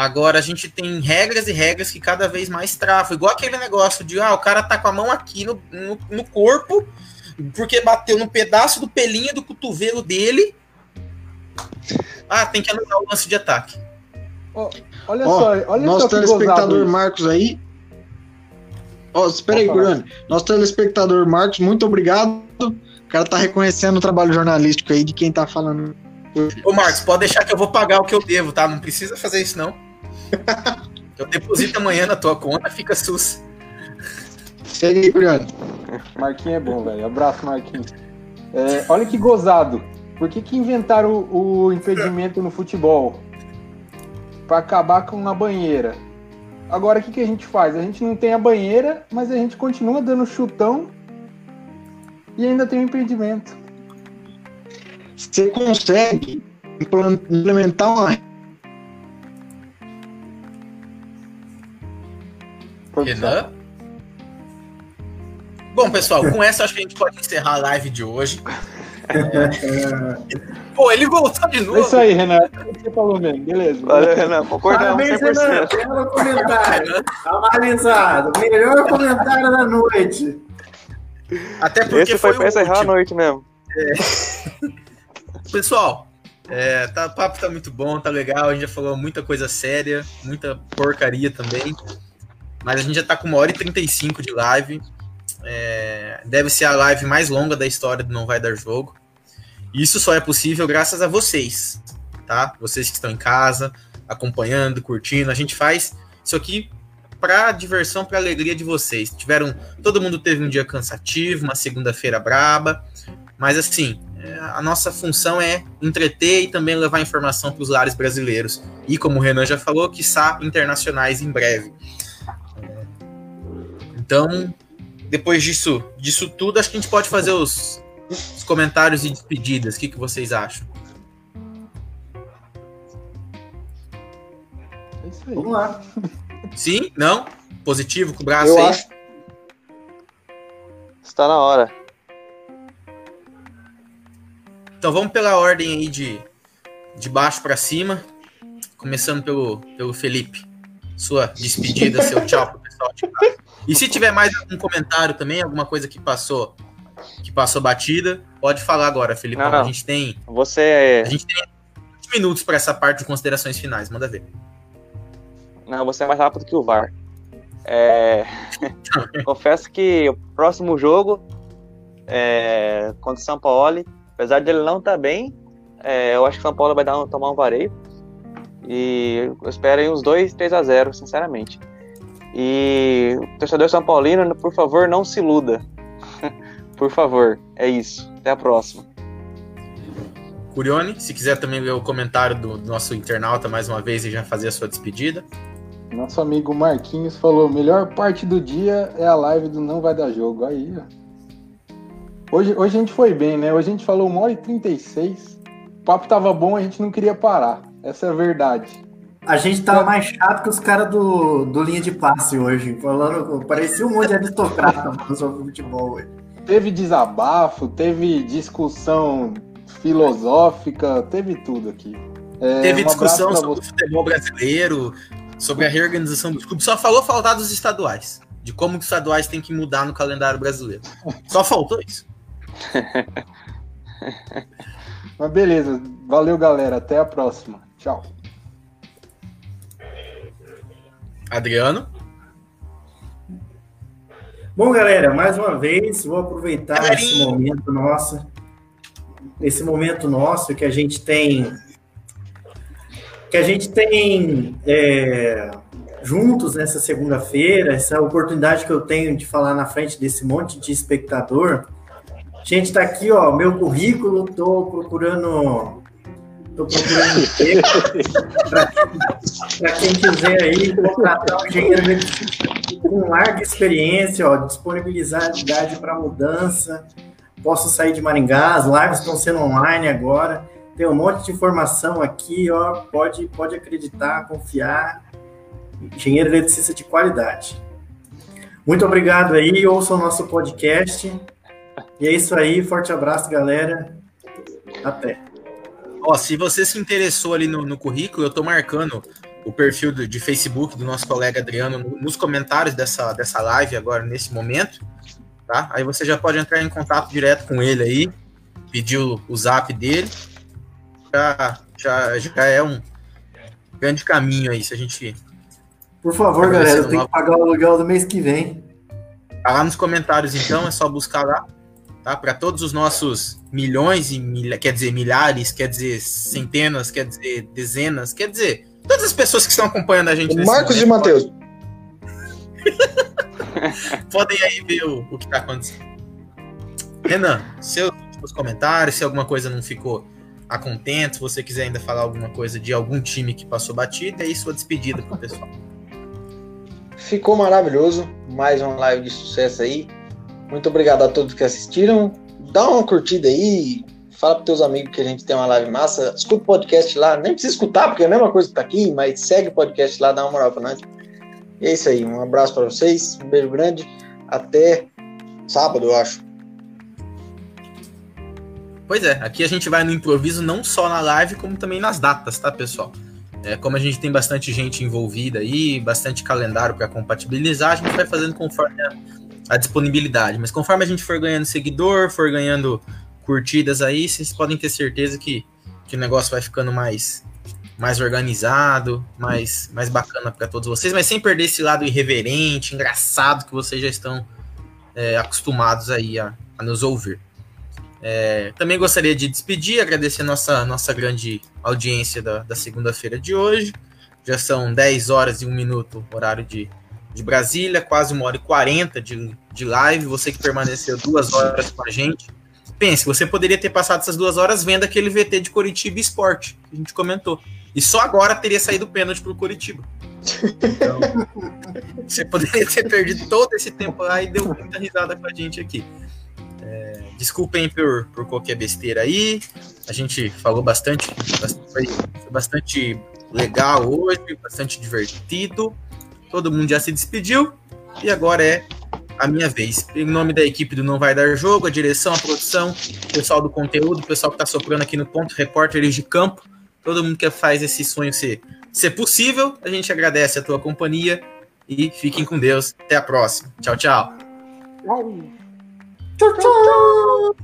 Agora a gente tem regras e regras que cada vez mais travam. Igual aquele negócio de ah, o cara tá com a mão aqui no, no, no corpo, porque bateu no pedaço do pelinho do cotovelo dele. Ah, tem que anular o lance de ataque. Olha Ó, só, olha Nosso só que telespectador gozado. Marcos aí. Ó, espera aí. Guriane. Nosso telespectador Marcos, muito obrigado. O cara tá reconhecendo o trabalho jornalístico aí de quem tá falando. Ô, Marcos, pode deixar que eu vou pagar o que eu devo, tá? Não precisa fazer isso, não. *laughs* Eu deposito amanhã na tua conta, fica sus. Segue aí, Guriane. Marquinhos é bom, velho. Abraço, Marquinhos. É, olha que gozado. Por que, que inventaram o, o impedimento no futebol? Pra acabar com uma banheira. Agora, o que, que a gente faz? A gente não tem a banheira, mas a gente continua dando chutão e ainda tem o impedimento. Você consegue implementar uma Renan? Bom, pessoal, com essa acho que a gente pode encerrar a live de hoje. É. Pô, ele voltou de É novo. isso aí. É que você falou mesmo, beleza. Valeu, Renan. Concordamos Parabéns, Renan. 100%. Belo comentário. Analisado. Melhor comentário da noite. Até porque Esse foi foi pra encerrar a noite mesmo. Pessoal, é, tá, o papo tá muito bom, tá legal. A gente já falou muita coisa séria, muita porcaria também. Mas a gente já tá com uma hora e 35 de live. É, deve ser a live mais longa da história do Não Vai Dar Jogo. Isso só é possível graças a vocês, tá? Vocês que estão em casa, acompanhando, curtindo. A gente faz isso aqui para diversão, para alegria de vocês. Tiveram, todo mundo teve um dia cansativo, uma segunda-feira braba, mas assim, é, a nossa função é entreter e também levar informação para os lares brasileiros. E como o Renan já falou, quiçá internacionais em breve. Então, depois disso, disso tudo, acho que a gente pode fazer os, os comentários e despedidas. O que, que vocês acham? É isso aí. Vamos lá. Sim? Não? Positivo com o braço Eu aí? acho. Está na hora. Então vamos pela ordem aí de, de baixo para cima. Começando pelo, pelo Felipe. Sua despedida, seu tchau pro pessoal de casa. E se tiver mais algum comentário também, alguma coisa que passou que passou batida, pode falar agora, Felipe. Não, não. A gente tem Você a gente tem 20 minutos para essa parte de considerações finais. Manda ver. Não, você é mais rápido que o VAR. É, *laughs* Confesso que o próximo jogo é contra o São Paulo, apesar de ele não estar bem, é, eu acho que o São Paulo vai dar um- tomar um vareio. E eu espero aí uns 2, 3 a 0, sinceramente. E o torcedor São Paulino, por favor, não se iluda. *laughs* por favor, é isso. Até a próxima. Curione, se quiser também ler o comentário do, do nosso internauta mais uma vez e já fazer a sua despedida. Nosso amigo Marquinhos falou: melhor parte do dia é a live do Não Vai Dar Jogo. Aí, ó. Hoje, hoje a gente foi bem, né? Hoje a gente falou 1 hora e 36. O papo tava bom, a gente não queria parar. Essa é a verdade. A gente tava mais chato que os caras do, do linha de passe hoje. Falando, parecia um monte de aristocrata sobre futebol hoje. Teve desabafo, teve discussão filosófica, teve tudo aqui. É, Teve um discussão sobre o futebol brasileiro, sobre a reorganização dos clubes. Só falou faltar dos estaduais. De como os estaduais têm que mudar no calendário brasileiro. Só faltou isso. *laughs* Mas beleza, valeu galera, até a próxima. Tchau. Adriano. Bom, galera, mais uma vez, vou aproveitar Galerinha. esse momento nosso, esse momento nosso que a gente tem, que a gente tem é, juntos nessa segunda-feira, essa oportunidade que eu tenho de falar na frente desse monte de espectador. Gente, tá aqui, ó, meu currículo, tô procurando, tô procurando emprego para quem quiser aí contratar um engenheiro com larga experiência, ó, disponibilidade para mudança. Posso sair de Maringá, as lives estão sendo online agora. Tem um monte de informação aqui, ó. Pode, pode acreditar, confiar. Engenheiro eletricista de qualidade. Muito obrigado aí, ouçam o nosso podcast. E é isso aí, forte abraço, galera. Até. Ó, se você se interessou ali no, no currículo, eu tô marcando o perfil do- de Facebook do nosso colega Adriano no- nos comentários dessa, dessa live agora, nesse momento, tá? Aí você já pode entrar em contato direto com ele aí, pedir o, o zap dele. Já, já, já é um grande caminho aí, se a gente Por favor, galera, eu tenho que pagar o aluguel do mês que vem. Tá lá nos comentários, então, é só buscar lá, tá? Para todos os nossos milhões e milha, quer dizer milhares, quer dizer centenas, quer dizer dezenas, quer dizer todas as pessoas que estão acompanhando a gente. Marcos e momento, Matheus. *laughs* Podem aí ver o, o que tá acontecendo. Renan, seus últimos comentários, se alguma coisa não ficou a contento, se você quiser ainda falar alguma coisa de algum time que passou batida, aí sua despedida pro pessoal. Ficou maravilhoso. Mais uma live de sucesso aí. Muito obrigado a todos que assistiram. Dá uma curtida aí. Fala pros teus amigos que a gente tem uma live massa. Escuta o podcast lá. Nem precisa escutar, porque é a mesma coisa que tá aqui, mas segue o podcast lá, dá uma moral pra nós. E é isso aí. Um abraço pra vocês. Um beijo grande. Até sábado, eu acho. Pois é, aqui a gente vai no improviso não só na live, como também nas datas, tá, pessoal? É, como a gente tem bastante gente envolvida aí, bastante calendário para compatibilizar, a gente vai fazendo conforme a, a disponibilidade. Mas conforme a gente for ganhando seguidor, for ganhando curtidas aí, vocês podem ter certeza que, que o negócio vai ficando mais, mais organizado, mais, mais bacana para todos vocês, mas sem perder esse lado irreverente, engraçado que vocês já estão é, acostumados aí a, a nos ouvir. É, também gostaria de despedir, agradecer nossa, nossa grande audiência da, da segunda-feira de hoje. Já são 10 horas e 1 minuto, horário de, de Brasília, quase uma hora e quarenta de, de live. Você que permaneceu duas horas com a gente. Pense, você poderia ter passado essas duas horas vendo aquele VT de Curitiba Esporte, que a gente comentou. E só agora teria saído o pênalti pro Curitiba. Então, *laughs* você poderia ter perdido todo esse tempo lá e deu muita risada com a gente aqui. É, desculpem por, por qualquer besteira aí. A gente falou bastante, foi, bastante legal hoje, bastante divertido. Todo mundo já se despediu e agora é a minha vez. Em nome da equipe do Não Vai Dar Jogo, a direção, a produção, o pessoal do conteúdo, o pessoal que está soprando aqui no ponto, repórteres de campo, todo mundo que faz esse sonho ser, ser possível, a gente agradece a tua companhia e fiquem com Deus. Até a próxima. Tchau, tchau. Tchau, tchau.